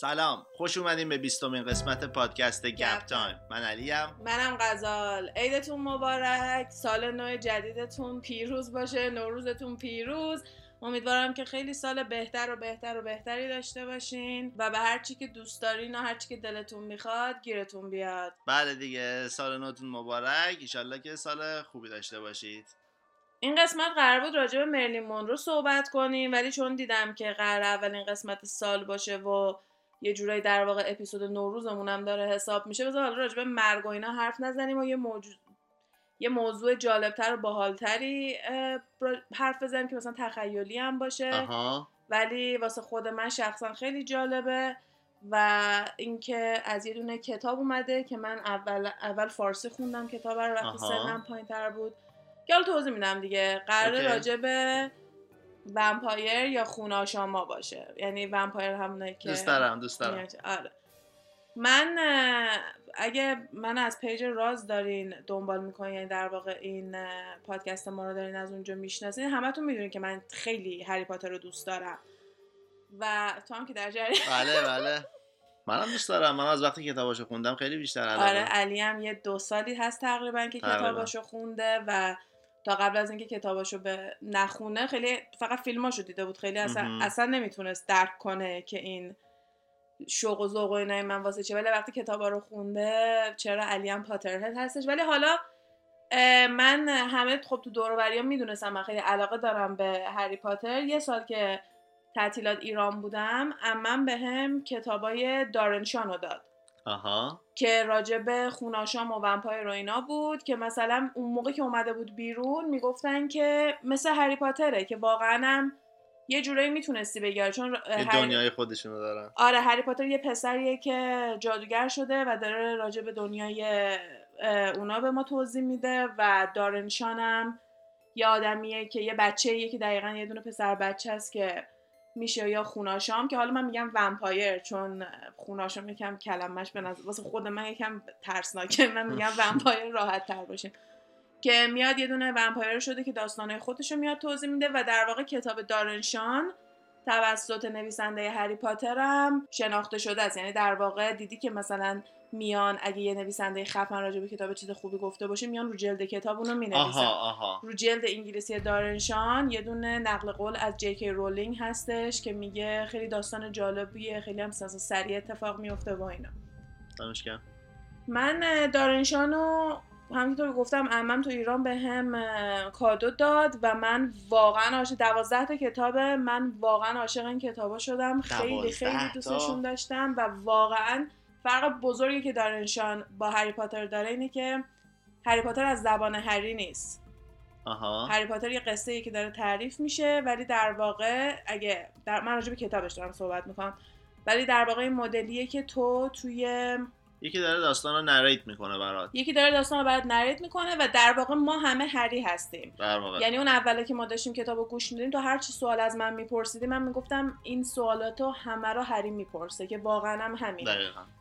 سلام خوش اومدیم به بیستمین قسمت پادکست گپ تایم. من علیم. منم غزال. عیدتون مبارک. سال نو جدیدتون پیروز باشه. نوروزتون پیروز. امیدوارم که خیلی سال بهتر و بهتر و بهتری داشته باشین. و به هر چی که دوست دارین و هر چی که دلتون می‌خواد گیرتون بیاد. بله دیگه سال نوتون مبارک. ایشالله که سال خوبی داشته باشید. این قسمت قرار بود راجع به مرلین مونرو صحبت کنیم ولی چون دیدم که قرار اولین قسمت سال باشه و یه جورایی در واقع اپیزود نوروزمون هم داره حساب میشه. بذار حالا راجع به مرگ و اینا حرف نزنیم و یه موجود یه موضوع جالبتر و باحالتری حرف بزنیم که مثلا تخیلی هم باشه. آها. ولی واسه خود من شخصا خیلی جالبه و اینکه از یه دونه کتاب اومده که من اول اول فارسی خوندم کتاب رو وقتی سنم پایین تر بود. که حالا توضیح میدم دیگه. قرار راجع به vampire یا خوناشاما باشه. یعنی vampire همونه که دوست دارم دوست دارم. آره. من اگه من از page راز دارین دنبال می‌کنین یعنی در واقع این پادکست ما رو دارین از اونجا می‌شناسین همتون می‌دونین که من خیلی هری پاتر رو دوست دارم. و تو هم که در جریان بله بله. منم دوست دارم. من از وقتی کتاباشو خوندم خیلی بیشتر علاقه. آره علی هم یه دو سالی هست تقریبا که کتاباشو خونده و تا قبل از اینکه کتاباشو به نخونه خیلی فقط فیلماشو دیده بود. خیلی اصلا اصلا نمی‌تونست درک کنه که این شوق و ذوق و اینای من واسه چه ولی وقتی کتابا رو خونده چرا علی هم پاترهد هستش؟ ولی حالا من همه خب تو دور و می‌دونستم من خیلی علاقه دارم به هری پاتر. یه سال که تعطیلات ایران بودم امم به هم کتابای دارنشانو داد. آها. که راجع به خوناشام و ومپایر اینا بود که مثلا اون موقع که اومده بود بیرون می‌گفتن که مثل هری پاتره که واقعا هم یه جورایی می‌تونستی بگیری چون دنیای خودشونو دارن آره هری پاتر یه پسریه که جادوگر شده و داره راجع به دنیای اونا به ما توضیح میده و دارنشانم یه آدمیه که یه بچه که دقیقا یه دونه پسر بچه است که میشه یا خوناشام که حالا من میگم vampire چون خوناشام یکم کلمش به نظر واسه خود من یکم ترسناکه. من میگم vampire راحت تر باشه. که میاد یه دونه ومپایر شده که داستانه خودش رو میاد توضیح میده و در واقع کتاب دارنشان توسط نویسنده هری پاتر هم شناخته شده است. یعنی در واقع دیدی که مثلا میان اگه یه نویسنده خفن راجع به کتاب چیز خوبی گفته باشه میان رو جلد کتاب اونو می‌نویسن. رو جلد انگلیسی دارنشان یه دونه نقل قول از جی کی رولینگ هستش که میگه خیلی داستان جالبیه خیلی هم سریع اتفاق میفته با اینا. من دارنشانو همینطور گفتم امم تو ایران به هم کادو داد و من واقعا عاشق دوازده تا کتاب من واقعا عاشق این کتابا شدم. خیلی خیلی دوستشون داشتم و واقعا فرق بزرگی که دارنشان با هری پاتر داره اینه که هری پاتر از زبان هری نیست. آها. هری پاتر یه قصه ای که داره تعریف میشه ولی در واقع اگه در من راجع به کتابش دارم صحبت می‌کنم. ولی در واقع این مدلیه که تو توی یکی داره داستان رو نریت می‌کنه برات. یکی داره داستان رو برات نریت می‌کنه و در واقع ما همه هری هستیم. در واقع. یعنی اون اوله که ما داشتیم کتاب رو گوش میدیم تو هر چی سوال از من میپرسیدی من می‌گفتم این سوالاتو همه رو هری می‌پرسه که واقعا هم همین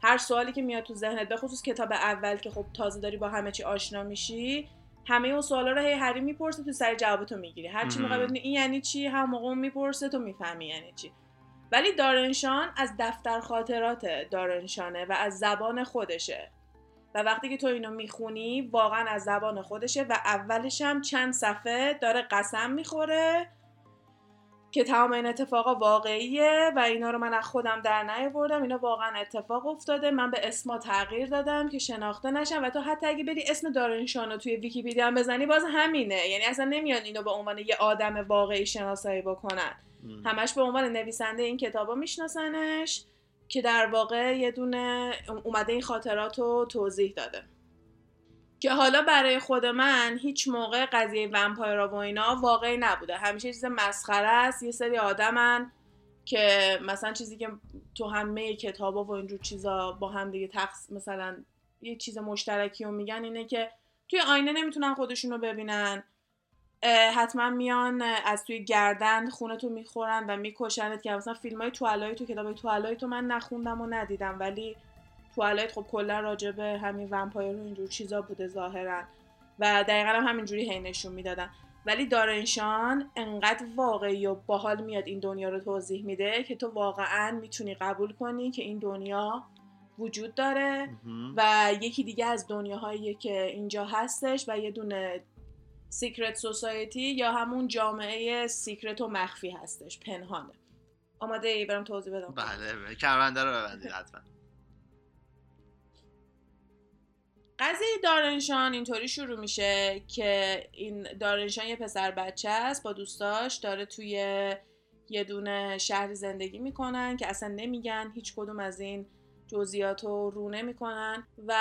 هر سوالی که میاد تو ذهنت به خصوص کتاب اول که خب تازه داری با همه چی آشنا میشی همه اون سوالا رو هی هری می‌پرسه تو سر جوابتو می‌گیری. هر چی می‌خوای این یعنی چی هم موقع می‌پرسه تو می‌فهمی یعنی چی. ولی دارنشان از دفتر خاطرات دارنشانه و از زبان خودشه. و وقتی که تو اینو می‌خونی واقعا از زبان خودشه و اولش هم چند صفحه داره قسم می‌خوره که تمام این اتفاقا واقعیه و اینا رو من از خودم در نیاوردم. اینا واقعا اتفاق افتاده. من به اسما تغییر دادم که شناخته نشم. و تو حتی اگه بری اسم دارنشان رو توی ویکیپدیا هم بزنی باز همینه. یعنی اصلا نمیان اینو به عنوان یه آدم واقعی شناسایی بکنن. همش به عنوان نویسنده این کتابا میشناسنش که در واقع یه دونه اومده این خاطرات رو توضیح داده. که حالا برای خود من هیچ موقع قضیه ومپایرا و اینا واقعی نبوده. همیشه چیز مسخره است یه سری آدمن که مثلا چیزی که تو همه کتابا و اینجور چیزا با هم دیگه تقس مثلا یه چیز مشترکی رو میگن اینه که توی آینه نمی‌تونن خودشون رو ببینن. حتما میان از توی گردن خونه تو می‌خورن و میکشنت که مثلا فیلم های Twilight تو کتاب Twilight تو من نخوندم و ندیدم. ولی Twilight خب کلا راجع به همین vampire و اینجور چیزا بوده ظاهرا. و دقیقا هم همینجوری هی نشون می‌دادن. ولی دارنشان انقدر واقعی و باحال میاد این دنیا رو توضیح میده که تو واقعا می‌تونی قبول کنی که این دنیا وجود داره و یکی دیگه از دنیاهایی که اینجا هستش و یه دونه secret society یا همون جامعه secret و مخفی هستش. پنهانه. آماده ای برم توضیح بدم. بله کمربندا رو ببندید حتما. قضیه دارنشان اینطوری شروع میشه که این دارنشان یه پسر بچه است با دوستاش داره توی یه دونه شهر زندگی می‌کنن که اصلا نمیگن هیچ کدوم از این جزئیات رو رو نمی‌کنن و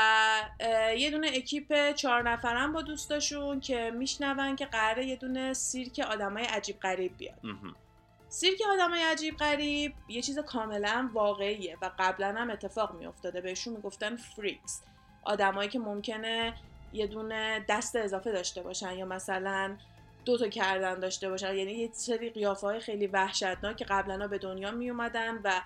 یه دونه اکیپ چهار نفرن با دوستاشون که میشنون که قراره یه دونه سیرک آدمای عجیب غریب بیاد. سیرک آدمای عجیب غریب یه چیز کاملا واقعیه و قبلا هم اتفاق میافتاده. بهشون می‌گفتن freaks. آدمایی که ممکنه یه دونه دست اضافه داشته باشن یا مثلا دو تا گردن داشته باشن. یعنی یه سری قیافه های خیلی وحشتناک که قبلا به دنیا می اومدن و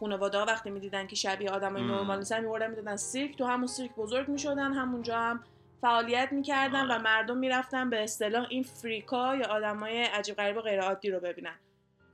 خانواده ها وقتی می‌دیدن که شبیه آدمای نرمال نیستن میوردن می‌دادن سیرک. تو همون سیرک بزرگ می‌شدن همونجا هم فعالیت می‌کردن و آره. مردم می‌رفتن به اصطلاح این فریکا یا آدمای عجیب غریب و غیر عادی رو ببینن.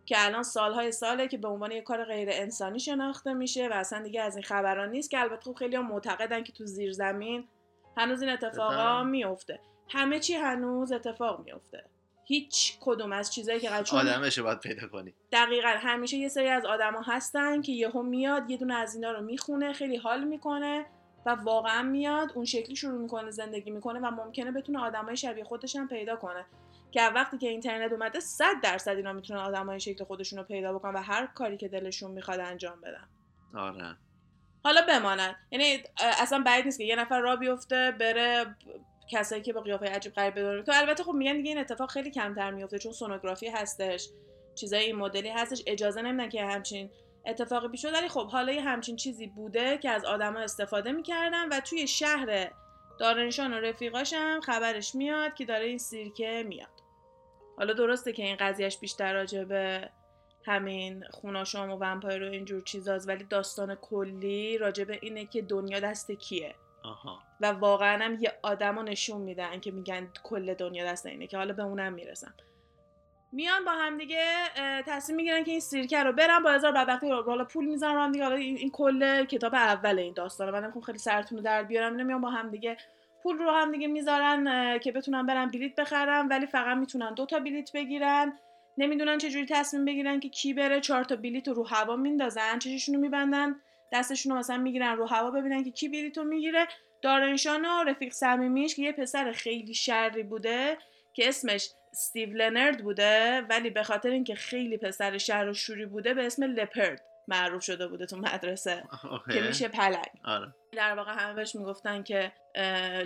که الان سالهای ساله که به عنوان یه کار غیر انسانی شناخته میشه و اصلا دیگه از این خبران نیست که البته خب خیلی هم معتقدن که تو زیر زمین هنوز این اتفاقا میفته همه چی هنوز اتفاق میفته هیچ کدوم از چیزایی که چون آدمش باید پیدا کنی. دقیقا همیشه یه سری از آدما هستن که یهو میاد یه دونه از اینا رو می‌خونه خیلی حال می‌کنه و واقعا میاد اون شکلی شروع می‌کنه زندگی می‌کنه و ممکنه بتونه آدمای شبیه خودش هم پیدا کنه. که وقتی که اینترنت اومده 100 درصد اینا می‌تونن آدمای شکل خودشون رو پیدا بکنن و هر کاری که دلشون می‌خواد انجام بدن. آره. حالا بمانن. یعنی اصلا بعید نیست که یه نفر را بیفته بره کسایی که با قیافه عجیب غریب بدون که البته خب میگن دیگه این اتفاق خیلی کمتر میفته چون سونوگرافی هستش چیزای این مدلی هستش. اجازه نمیدن که همچین اتفاقی پیش ولی خب حالا یه همچین چیزی بوده که از آدما استفاده می‌کردن و توی شهر دارنشان و رفیقاشم خبرش میاد که داره این سیرکه میاد. حالا درسته که این قضیهش بیشتر راجع به همین خوناشام و ومپایر و اینجور چیزاست ولی داستان کلی راجع به اینه که دنیا دست کیه. و واقعا هم یه آدم رو نشون میدن که میگن کل دنیا دست اینه که حالا به اونم می‌رسم. میان با هم دیگه تصمیم می‌گیرن که این سیرکه رو برن با هزار بدبختی حالا پول می‌زنن رو هم دیگه. حالا این, کل کتاب اول این داستانه. من نمی‌خوام خیلی سرتون رو در بیارم. اینا میان با هم دیگه پول رو هم دیگه می‌ذارن که بتونن برن بلیت بخرن. ولی فقط می‌تونن دو تا بلیت بگیرن. نمی‌دونن چه جوری تصمیم بگیرن که کی بره. چهار تا بلیت رو هوا میندازن. چششون رو میبندن. دستشون رو مثلا می‌گیرن رو هوا ببینن که کی بلیت رو می‌گیره. دارنشان و رفیق صمیمیش که یه پسر خیلی شری بوده که اسمش استیو لنرد بوده ولی به خاطر اینکه خیلی پسر شر و شوری بوده به اسم leopard معروف شده بوده تو مدرسه که میشه پلنگ. آره. در واقع همه بهش می‌گفتن که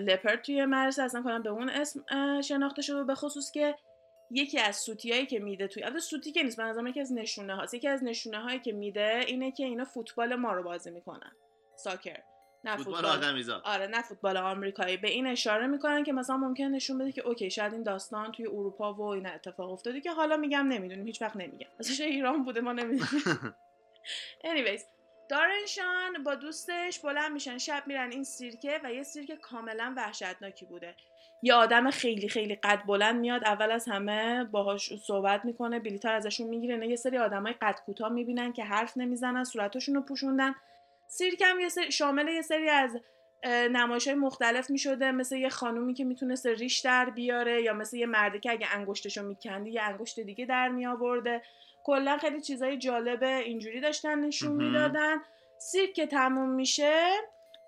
leopard توی مدرسه اصلا کنم به اون اسم شناخته شده به خصوص که یکی از سوتیایی که میده توی البته سوتی که نیست به یکی از نشونه هاست یکی از نشونه هایی که میده اینه که اینا فوتبال ما رو بازی می‌کنن. soccer. نه فوتبال, فوتبال. آره نه فوتبال آمریکایی. به این اشاره می‌کنن که مثلا ممکن نشون بده که okay شاید این داستان توی اروپا و این اتفاق افتاده که حالا میگم نمی‌دونیم هیچ وقت نمیگم. مثلا ایران بوده ما نمی‌دونیم. Anyways دارنشان با دوستش بلند میشن شب میرن این سیرکه و یه سیرک کاملا وحشتناکی بوده. یه آدم خیلی خیلی قد بلند میاد اول از همه باهاش صحبت می‌کنه بلیطار ازشون می‌گیره یه سری آدمای قد کوتاه می‌بینن که حرف نمی‌زنن صورتشون رو پوشوندن. سیرک هم یه سری شامل یه سری از نمایش های مختلف می شده مثل یه خانومی که می‌تونست ریش در بیاره یا مثل یه مردی که اگه انگشتشو میکندی یه انگشت دیگه در می آورده کلا خیلی چیزای جالب اینجوری داشتن نشون می‌دادن. سیرک که تموم میشه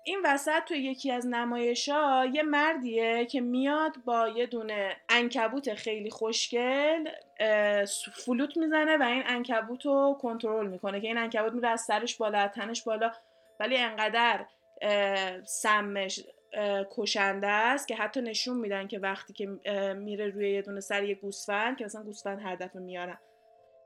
این وسط تو یکی از نمایش ها یه مردیه که میاد با یه دونه انکبوت خیلی خوشگل فلوت می‌زنه و این انکبوت رو کنترل می‌کنه که این انکبوت میره از سرش بالا تنش بالا. ولی انقدر سمش کشنده است که حتی نشون میدن که وقتی که میره روی یه دونه سر یه گوسفند که مثلا گوسفند هر دفعه میارن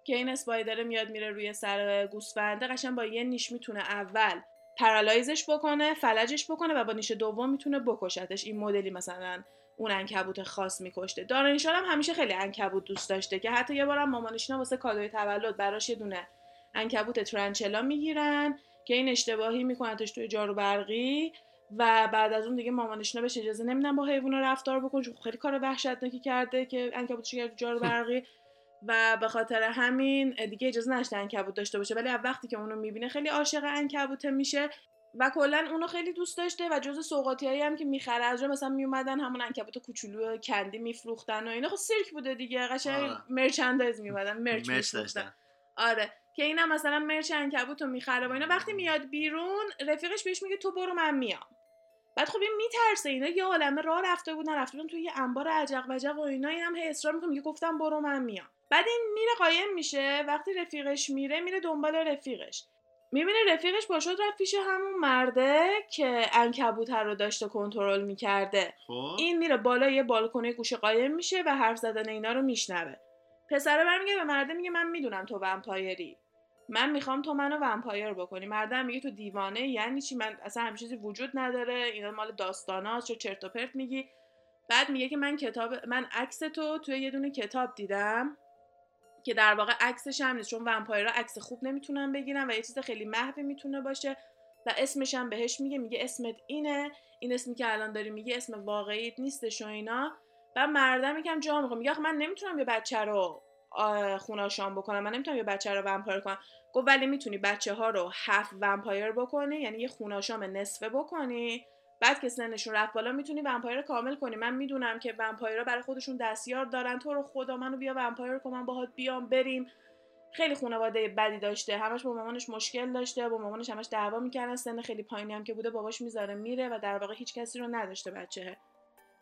که این اسپایدر میاد میره روی سر گوسفنده قشن با یه نیش می‌تونه اول پرالایزش بکنه فلجش بکنه و با نیش دوم می‌تونه بکشتش. این مدلی مثلا اون انکبوت خاص میکشته. دارنشان هم همیشه خیلی انکبوت دوست داشته که حتی یه بارم مامانشینا واسه کادوی تولد براش یه دونه انکبوت ترنچلا می‌گیرن که این اشتباهی میکنتش توی جارو برقی و بعد از اون دیگه مامانشون بهش اجازه نمیدن با حیونا رفتار بکنه چون خیلی کار وحشتناکی کرده که انکبوتش جارو برقی. و به خاطر همین دیگه اجازه نشته انکبوت داشته باشه. ولی وقتی که اونو می‌بینه خیلی عاشق انکبوته میشه و کلا اونو خیلی دوست داشته و جز سوقاتی هایی هم که می‌خره از مثلا میومدن همون انکبوت کوچولو کندی میفروختن و اینا. خب سیرک بوده دیگه قشنگ مرچندایز میومدن مرچ میفروختن. آره. که اینا مثلا مرچ انکبوت رو می‌خره و اینا. وقتی میاد بیرون رفیقش بهش میگه تو برو من میام. بعد خب این میترسه اینا یه عالمه راه رفته بودن رفته بودن توی یه انبار عجق وجق و اینا اینم هی اصرار می‌کنه میگه گفتم برو من میام. بعد این میره قایم میشه وقتی رفیقش میره میره دنبال رفیقش. می‌بینه رفیقش با شد رفت پیش همون مرده که انکبوتر رو داشته کنترل می‌کرده. خب. این میره بالا یه بالکنه گوشه قایم میشه و حرف زدن اینا رو میشنوه. پسره برمیگه به مرده میگه من می‌دونم تو ومپایری. من می‌خوام تو منو ومپایر بکنی. مرده میگه تو دیوانه یعنی چی؟ من اصلا همچین چیزی وجود نداره. اینا مال داستاناست چه چرت و پرت میگی. بعد میگه که من کتاب من عکس تو توی یه دونه کتاب دیدم که در واقع عکسش هم نیست. چون vampire ها عکس خوب نمی‌تونن بگیرن و یه چیز خیلی محوی می‌تونه باشه و اسمش هم بهش میگه. میگه اسمت اینه. این اسمی که الان داری میگه اسم واقعیت نیستش و اینا. و مرده یکم جا میگه من نمی‌تونم یه بچه رو خوناشام بکنم. من نمی‌تونم یه بچه رو vampire کنم. گفت ولی می‌تونی بچه ها رو half vampire بکنی یعنی یه خوناشام نصفه بکنی. بعد که سنشون رفت بالا می‌تونی vampire کامل کنی. من می‌دونم که vampire ها برای خودشون دستیار دارن. تو رو خدا منو بیا vampire کن من باهات بیام بریم. خیلی خانواده بدی داشته. همش با مامانش مشکل داشته با مامانش همش دعوا می‌کردن. سن خیلی پایینی هم که بوده باباش می‌ذاره میره و در واقع هیچ کسی رو نداشته بعد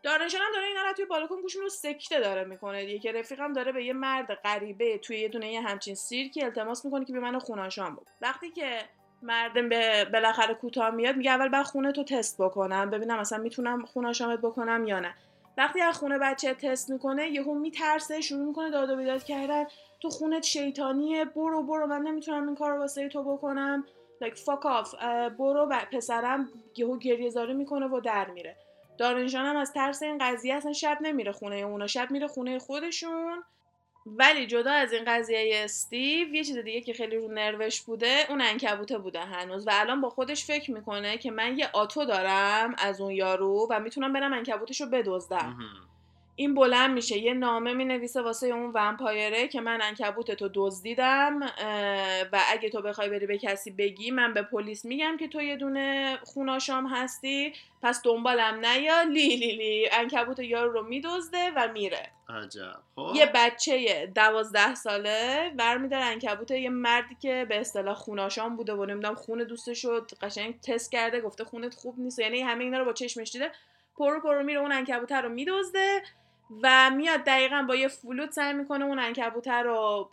دارن شان هم داره اینا رو توی بالکن گوشون رو سکته داره می‌کنه دیگه که رفیقم داره به یه مرد غریبه توی یه دونه یه همچین سیرکی التماس می‌کنه که به منو خوناشام بود وقتی که مردم به بالاخره کوتاه میاد میگه اول بعد خونه تو تست بکنم ببینم مثلا می‌تونم خونه شامت بکنم یا نه. وقتی از خونه بچه تست می‌کنه یهو میترسه شروع می‌کنه داد و بیداد کردن. تو خونت شیطانیه برو برو من نمی‌تونم این کار واسه تو بکنم. Like fuck off برو و پسرم یهو گریه زاری می‌کنه و در میره. دارنشان هم از ترس این قضیه اصلا شب نمیره خونه اونا. شب میره خونه خودشون. ولی جدا از این قضیه استیو یه چیز دیگه که خیلی رو نروش بوده اون انکبوته بوده هنوز. و الان با خودش فکر می‌کنه که من یه آتو دارم از اون یارو و می‌تونم برم انکبوتش رو بدزدم این بلند میشه. یه نامه می نویسه واسه اون ومپایره که من انکبوت تو دزدیدم و اگه تو بخوای بری به کسی بگی من به پلیس میگم که تو یه دونه خوناشام هستی پس دنبالم نیا. لی لی لی. انکبوت یارو رو میدزده و میره. عجب. خب. یه بچه دوازده ساله برمیداره انکبوت یه مردی که به اصطلاح خوناشام بوده و نمی‌دونم خونه دوستش شد قشنگ تست کرده گفته خونت خوب نیست. یعنی همه اینا رو با چشمش دیده. پررو پررو میره اون عنکبوت رو میدزده. و میاد دقیقا با یه فلوت سعی می‌کنه اون عنکبوته رو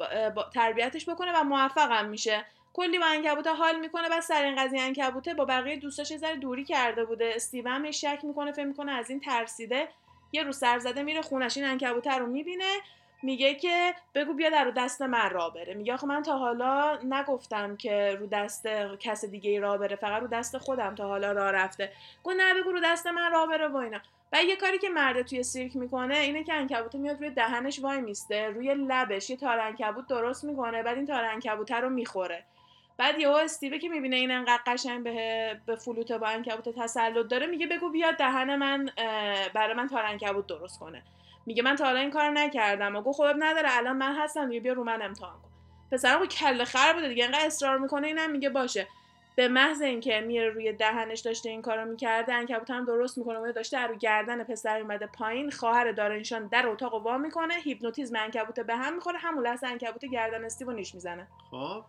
تربیتش بکنه و موفقم میشه. کلی با عنکبوته حال می‌کنه و سر این قضیه عنکبوته با بقیه دوستاش یه ذره دوری کرده بوده. استیو هم شک می‌کنه فکر می‌کنه از این ترسیده یه رو سر زده میره خونش. این عنکبوته رو می‌بینه میگه که بگو بیا در رو دست من راه بره. میگه آخه من تا حالا نگفتم که رو دست کس دیگه ای را بره فقط رو دست خودم تا حالا راه رفته. گو نه بگو رو دست من را بره و اینا. و یه کاری که مرده توی سیرک می‌کنه اینه که انکبوت میاد روی دهنش وای میسته روی لبش یه تار انکبوت درست می‌کنه بعد این تار انکبوت رو می‌خوره. بعد یهو استیوه که می‌بینه این انقدر قشنگ به به فلوت با انکبوت تسلط داره میگه بگو بیاد دهن من برای من تار انکبوت درست کنه. میگه من تا حالا این کار نکردم. و گفت خب نداره الان من هستم دیگه بیا رو من امتحان کن. پسرم کله خر بوده دیگه انقدر اصرار می‌کنه اینم میگه باشه. به محض اینکه میره روی دهنش داشته این کارو می‌کرده انکبوت هم درست می‌کنه و داشته رو گردن پسر اومده پایین خواهر دارنشان در اتاق وا می‌کنه هیپنوتیزم انکبوت به هم می‌خوره همون لحظه انکبوت گردن استیو نیش می‌زنه. خب.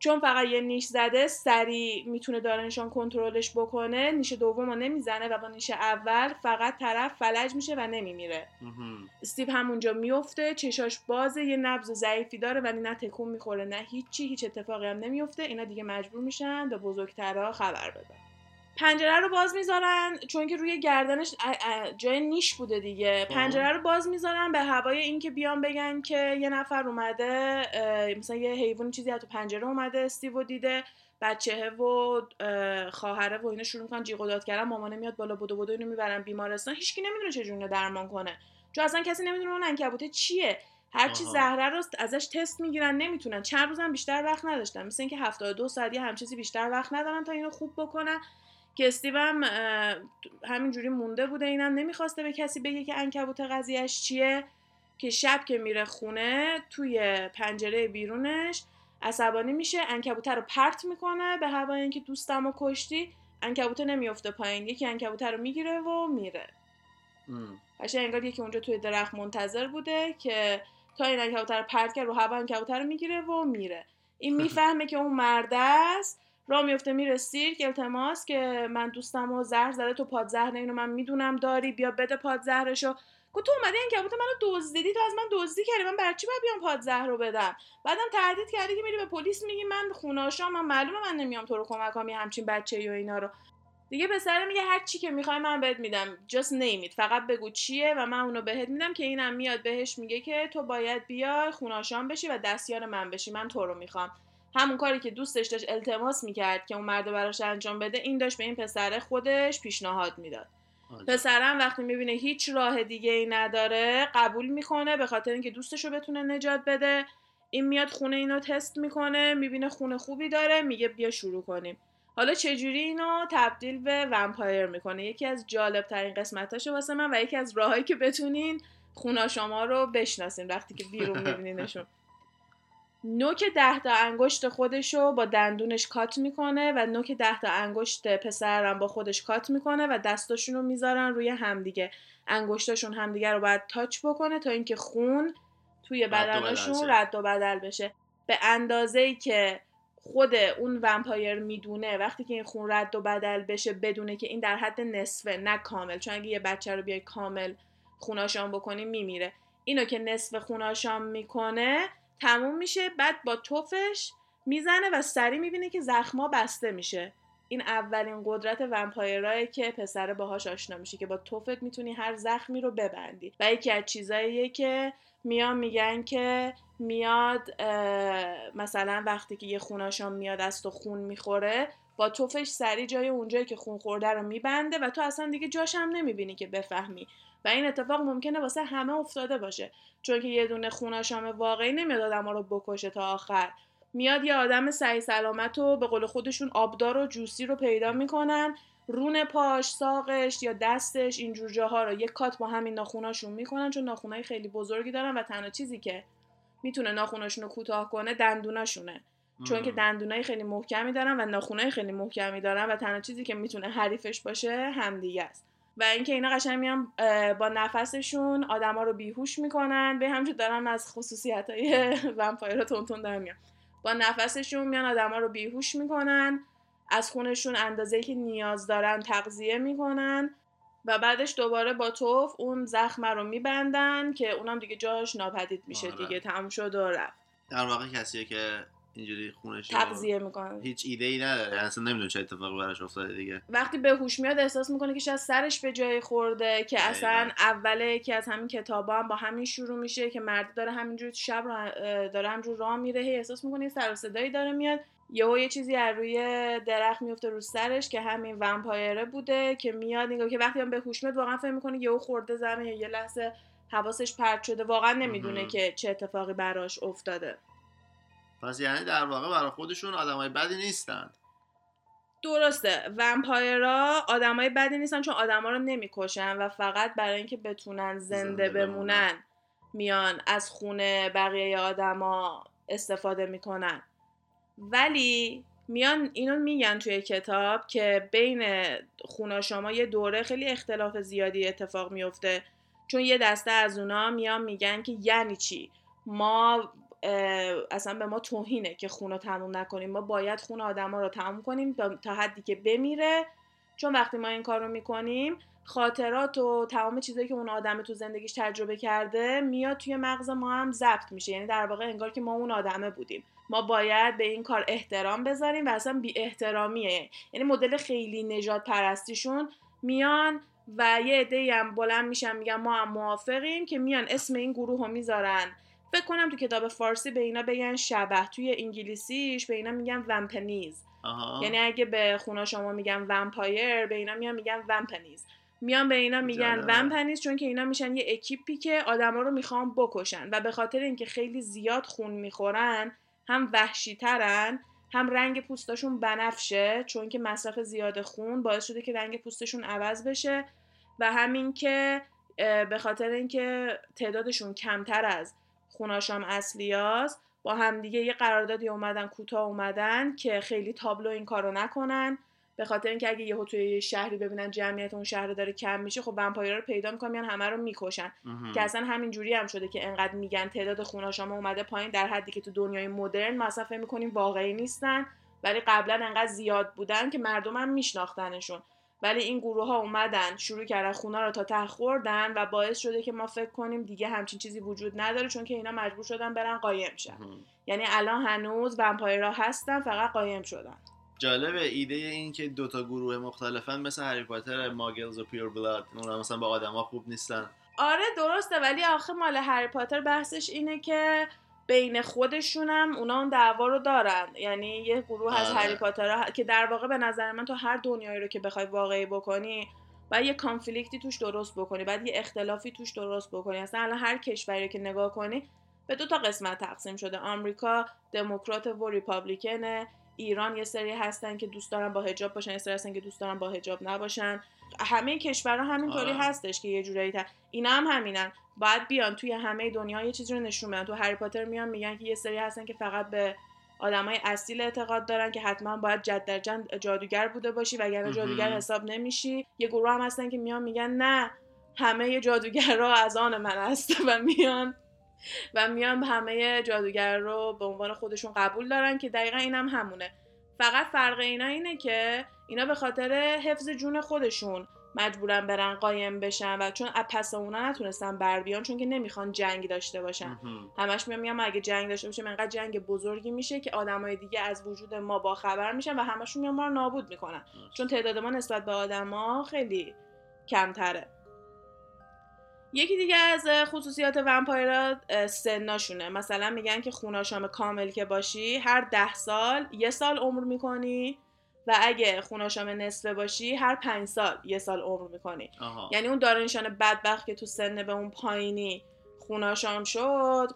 چون فقط یه نیش زده سری می‌تونه دارنشان کنترلش بکنه نیش دوم رو نمی‌زنه و با نیش اول فقط طرف فلج میشه و نمیمیره. استیو همونجا میفته چشاش بازه یه نبز ضعیفی داره ولی نه تکون می‌خوره نه هیچی هیچ اتفاقی هم نمیفته اینا دیگه مجبور میشن به بزرگترها خبر بدن. پنجره رو باز می‌ذارن چون که روی گردنش جای نیش بوده دیگه. پنجره رو باز می‌ذارن به هوای اینکه بیان بگن که یه نفر اومده مثلا یه حیوان چیزی تو پنجره اومده استیو دیده بچه و خواهره و اینا شروع می‌کنن جیغ و داد کردن مامانه میاد بالا بدو بدو اینو می‌برن بیمارستان. هیچکی نمی‌دونه چجوری درمان کنه. چون اصلا کسی نمی‌دونه اون انکبوته چیه. هرچی زهره رو ازش تست می‌گیرن نمی‌تونن. چند روزم بیشتر وقت نداشتن. مثل اینکه 72 ساعت یه همچیزی بیشتر وقت ندارن تا اینو خوب بکنن. که استیو هم همینجوری مونده بوده اینم نمی‌خواسته به کسی بگه که انکبوت قضیهش چیه که شب که میره خونه توی پنجره بیرونش عصبانی میشه انکبوته رو پرت می‌کنه به هوا اینکه دوستم رو کشتی انکبوته نمیفته پایین. یکی انکبوته رو می‌گیره و میره. قشنگ انگار یکی اونجا توی درخت منتظر بوده که تا این انکبوته رو پرت کرد رو هوا انکبوته رو می‌گیره و میره. این می‌فهمه که اون مرده است را میفته میره سیرک التماس که من دوستم و زهر زده تو پادزهر اینو من می‌دونم داری بیا بده پادزهرشو گفت تو اومدی این کبوت منو دزدیدی تو از من دزدی کردی من برچی باید بیام پادزهر رو بدم؟ بعدم تهدید کردی که میری به پلیس میگی من خوناشام من معلومه من نمیام تو رو کمک کنم همچین بچه و اینا رو. دیگه پسر میگه هر چی که می‌خوای من بهت میدم just name فقط بگو چیه و من اونو بهت میدم که اینم میاد بهش میگه که تو باید بیای خوناشام بشی و دستیار من بشی من تو رو می‌خوام. همون کاری که دوستش داشت التماس می‌کرد که اون مرد براش انجام بده این داشت به این پسره خودش پیشنهاد می‌داد. پسرم وقتی می‌بینه هیچ راه دیگه ای نداره قبول می‌کنه به خاطر اینکه دوستش رو بتونه نجات بده. این میاد خونه اینو تست می‌کنه می‌بینه خونه خوبی داره میگه بیا شروع کنیم. حالا چجوری اینو تبدیل به ومپایر می‌کنه؟ یکی از جالب ترین قسمتاشه واسه من و یکی از راههایی که بتونین خونه شما رو بشناسین وقتی که بیرون میبینینشون. نوک ده تا انگشت خودشو با دندونش کات می‌کنه و نوک ده تا انگشت پسرم با خودش کات می‌کنه و دستاشون رو می‌ذارن روی همدیگه. انگشتاشون همدیگه رو باید تاچ بکنه تا اینکه خون توی بدنشون رد و بدل بشه. به اندازه ای که خود اون ومپایر می‌دونه وقتی که این خون رد و بدل بشه بدونه که این در حد نصفه نه کامل. چون اگه یه بچه رو بیای کامل خوناشام بکنی میمیره. اینو که نصف خوناشام می‌کنه تموم میشه بعد با توفش می‌زنه و سری می‌بینه که زخما بسته میشه. این اولین قدرت ومپایرایی که پسر باهاش آشنا میشه که با توفت می‌تونی هر زخمی رو ببندی. و یکی از چیزاییه که میان میگن که میاد مثلا وقتی که یه خوناشان میاد از تو خون می‌خوره با توفش سری جای اونجایی که خون خورده رو میبنده و تو اصلا دیگه جاش هم نمی‌بینی که بفهمی. و این اتفاق ممکنه واسه همه افتاده باشه. چون که یه دونه خوناشام واقعی نمیاد آدم رو بکشه تا آخر. میاد یه آدم سعی سلامت و به قول خودشون آبدار و جوسی رو پیدا می‌کنن. رون پاش ساقش یا دستش اینجور جاها رو یک کات با همین ناخوناشون می‌کنن چون ناخونای خیلی بزرگی دارن و تنها چیزی که می‌تونه ناخوناشون رو کوتاه کنه دندوناشونه. چون که دندونای خیلی محکمی دارن و ناخونای خیلی محکمی دارن و تنها چیزی که می‌تونه حریفش باشه همدیگه است. و اینکه اینا قشنگ میان با نفسشون آدما رو بیهوش می‌کنن. به همجور دارم از خصوصیت های ومپایر تونتون دارم میان. با نفسشون میان آدما رو بیهوش می‌کنن. از خونشون اندازه که نیاز دارن تغذیه می‌کنن. و بعدش دوباره با توف اون زخم رو میبندن که اونم دیگه جاش ناپدید میشه آره. دیگه تموم شد و رفت. در واقع کسیه که اینجوری خونش تغذیه می‌کنه. هیچ ایده ای نداره. یعنی اصلا نمی‌دونه چه اتفاقی براش افتاده دیگه. وقتی به هوش میاد احساس می‌کنه که شاید سرش به جای خورده که اصلا اوله که از همین کتابا هم با همین شروع میشه که مرد داره همینجوری شب را داره همینجور راه میره هی احساس می‌کنه سر و صدایی داره میاد. یهو یه چیزی از روی درخت میفته رو سرش که همین ومپایره بوده که میاد نگاه که وقتی هم به هوش میاد واقعا فکر می‌کنه یهو خورده زمین یا یه لحظه حواسش پرت شده. واقعا نمی‌دونه که چه اتفاقی براش افتاده. پس یعنی در واقع برای خودشون آدمای بدی نیستن. درسته. ومپایرا آدمای بدی نیستن چون آدما رو نمی‌کشن و فقط برای اینکه بتونن زنده, زنده بمونن. میان از خونه بقیه آدما استفاده می‌کنن. ولی میان اینو میگن توی کتاب که بین خونا شما یه دوره خیلی اختلاف زیادی اتفاق میفته چون یه دسته از اونا میان میگن که یعنی چی؟ ما اصلا به ما توهینه که خون رو تموم نکنیم. ما باید خون آدما رو تموم کنیم تا حدی که بمیره. چون وقتی ما این کار رو می‌کنیم خاطرات و تمام چیزایی که اون آدم تو زندگیش تجربه کرده میاد توی مغز ما هم ضبط میشه. یعنی در واقع انگار که ما اون آدمه بودیم. ما باید به این کار احترام بذاریم و اصلا بی احترامیه یعنی مدل خیلی نجات پرستیشون میان و یه عده هم بلند میشن میگن ما هم موافقیم که میان اسم این گروه رو می‌ذارن. فکر کنم تو کتاب فارسی به اینا بگن شبح توی انگلیسیش به اینا میگن vampaneze یعنی اگه به خوناشاما میگن vampire به اینا میان میگن vampaneze میان به اینا میگن vampaneze چون که اینا میشن یه اکیپی که آدما رو می‌خوان بکشن و به خاطر اینکه خیلی زیاد خون می‌خورن هم وحشی ترن هم رنگ پوستشون بنفشه چون که مصرف زیاد خون باعث شده که رنگ پوستشون عوض بشه و همین که به خاطر اینکه تعدادشون کمتر از خوناشام اصلیاست با همدیگه یه قراردادی اومدن کوتاه اومدن که خیلی تابلو این کارو نکنن. به خاطر اینکه اگه یهو توی یه شهری ببینن جمعیت اون شهر داره کم میشه خب ومپایرا رو پیدا می‌کنن میان همه رو می‌کشن. که اصلا همین جوری هم شده که انقدر میگن تعداد خوناشام اومده پایین در حدی که تو دنیای مدرن ما اصلا فکر می‌کنیم واقعی نیستن. ولی قبلا انقدر زیاد بودن که مردم هم میشناختنشون. ولی این گروه ها اومدن شروع کردن خونه رو تا ته خوردن و باعث شده که ما فکر کنیم دیگه همچین چیزی وجود نداره چون که اینا مجبور شدن برن قایم شن. یعنی الان هنوز ومپایرها هستن فقط قایم شدن. جالبه ایده این که دوتا گروه مختلفن مثل هری پاتر ماگلز و پیر بلاد. اونا مثلا با آدما خوب نیستن. آره درسته ولی آخه مال هری پاتر بحثش اینه که بین خودشونم اونا اون دعوا رو دارن. یعنی یه گروه از آره. هری پاتر که در واقع به نظر من تو هر دنیایی رو که بخوای واقعی بکنی باید یه کانفلیکتی توش درست بکنی بعد یه اختلافی توش درست بکنی. اصلا الان هر کشوری که نگاه کنی به دو تا قسمت تقسیم شده. آمریکا دموکرات و ریپابلیکنه. ایران یه سری هستن که دوست دارن با حجاب باشن یه سری هستن که دوست دارن با حجاب نباشن. همه کشورها همینطوری آره. هستش که یه جورایی تا اینا هم همینن. باید بیان توی همه دنیا یه چیزی رو نشون بدن. تو هری پاتر میان میگن که یه سری هستن که فقط به آدمای اصیل اعتقاد دارن که حتما باید جد در جد جادوگر بوده باشی وگرنه جادوگر حساب نمیشی. یه گروه هم هستن که میان میگن نه همه جادوگرها از آن من هست و میان و میان همه جادوگر رو به عنوان خودشون قبول دارن که دقیقا اینم هم همونه. فقط فرق اینا اینه که اینا به خاطر حفظ جون خودشون مجبورن برن قایم بشن و چون پس اونا نتونستن بر بیان چون که نمی‌خوان جنگ داشته باشن. همش میام میام اگه جنگ داشته باشیم انقدر جنگ بزرگی میشه که آدمای دیگه از وجود ما با خبر میشن و همشون میان ما رو نابود می‌کنن. چون تعداد ما نسبت به آدما خیلی کمتره. یکی دیگه از خصوصیات ومپایرا سناشونه. مثلا میگن که خوناشام کامل که باشی هر ده سال یه سال عمر می‌کنی و اگه خوناشام نصفه باشی هر پنج سال یه سال عمر می‌کنی. یعنی اون دارنشان بدبخت که تو سن به اون پایینی خوناشام شد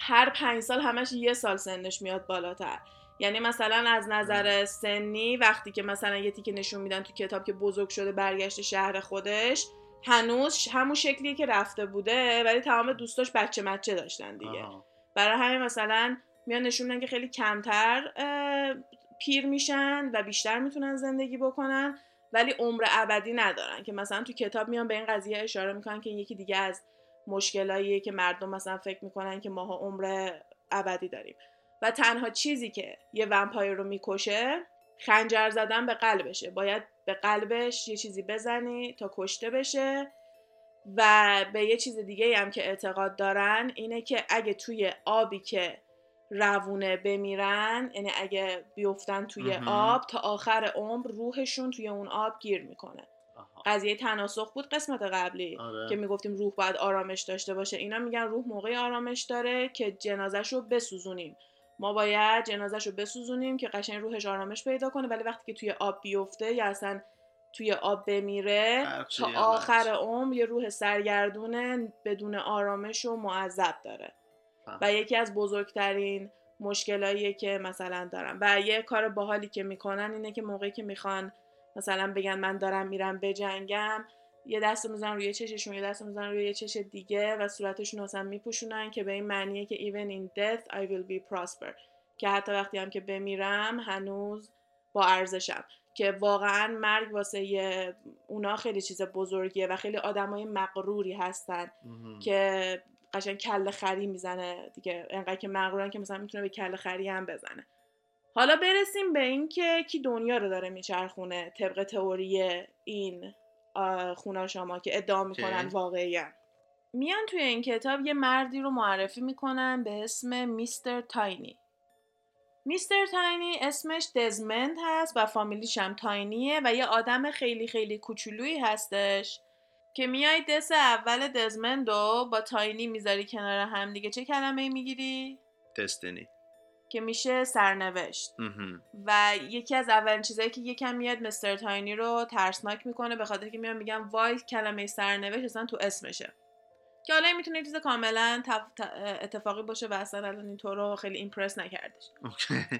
هر پنج سال همش یه سال سنش میاد بالاتر. یعنی مثلا از نظر سنی وقتی که مثلا یه تیکه نشون میدن تو کتاب که بزرگ شده برگشت شهر خودش هنوز همون شکلیه که رفته بوده ولی تمام دوستاش بچه مچه داشتن دیگه. برای همین مثلا میان نشون میدن که خیلی کمتر پیر میشن و بیشتر می‌تونن زندگی بکنن ولی عمر ابدی ندارن. که مثلا تو کتاب میان به این قضیه اشاره می‌کنن که یکی دیگه از مشکلاییه که مردم مثلا فکر می‌کنن که ماها عمر ابدی داریم. و تنها چیزی که یه ومپایر رو می‌کشه خنجر زدن به قلبشه. باید به قلبش یه چیزی بزنی تا کشته بشه. و به یه چیز دیگه هم که اعتقاد دارن اینه که اگه توی آبی که روونه بمیرن یعنی اگه بیفتن توی آب تا آخر عمر روحشون توی اون آب گیر می‌کنه. قضیه تناسخ بود قسمت قبلی آره. که می‌گفتیم روح باید آرامش داشته باشه. اینا میگن روح موقع آرامش داره که جنازش رو بسوزونیم. ما باید جنازش رو بسوزونیم که قشنگ روحش آرامش پیدا کنه ولی وقتی که توی آب بیفته یا اصلا توی آب بمیره تا آخر عمر یه روح سرگردونه بدون آرامش و معذب داره. و یکی از بزرگترین مشکلاییه که مثلا دارم. و یه کار باحالی که می‌کنن اینه که موقعی که می‌خوان مثلا بگن من دارم میرم بجنگم یه دست می‌زنن روی چششون یه دست می‌زنن روی چش دیگه و صورتشون اصلا میپوشونن که به این معنیه که even in death I will be prosper. که حتی وقتی هم که بمیرم هنوز با ارزشم. که واقعا مرگ واسه اونا خیلی چیز بزرگیه و خیلی آدمای مقروری هستن. که قشنگ کل خری می‌زنه دیگه. انقدر که مغرورن که مثلا می‌تونه به کل خری هم بزنه. حالا برسیم به اینکه کی دنیا رو داره میچرخونه طبق تئوری این خونا شما که ادعا می‌کنن واقعی میان توی این کتاب یه مردی رو معرفی می‌کنن به اسم میستر تاینی. میستر تاینی اسمش دزمند هست و فامیلیش هم تاینیه و یه آدم خیلی خیلی کوچولویی هستش که میای دس اول دزمند رو با تاینی می‌ذاری کنار هم دیگه. چه کلمه می‌گیری؟ دستنی که میشه سرنوشت. و یکی از اولین چیزایی که یکم میاد مستر تاینی رو ترسناک می‌کنه به خاطر که میان میگم وای کلمه سرنوشت اصلا تو اسمشه. که حالا می‌تونه چیز کاملا اتفاقی باشه و اصلا الان اینطور رو خیلی ایمپرس نکردش.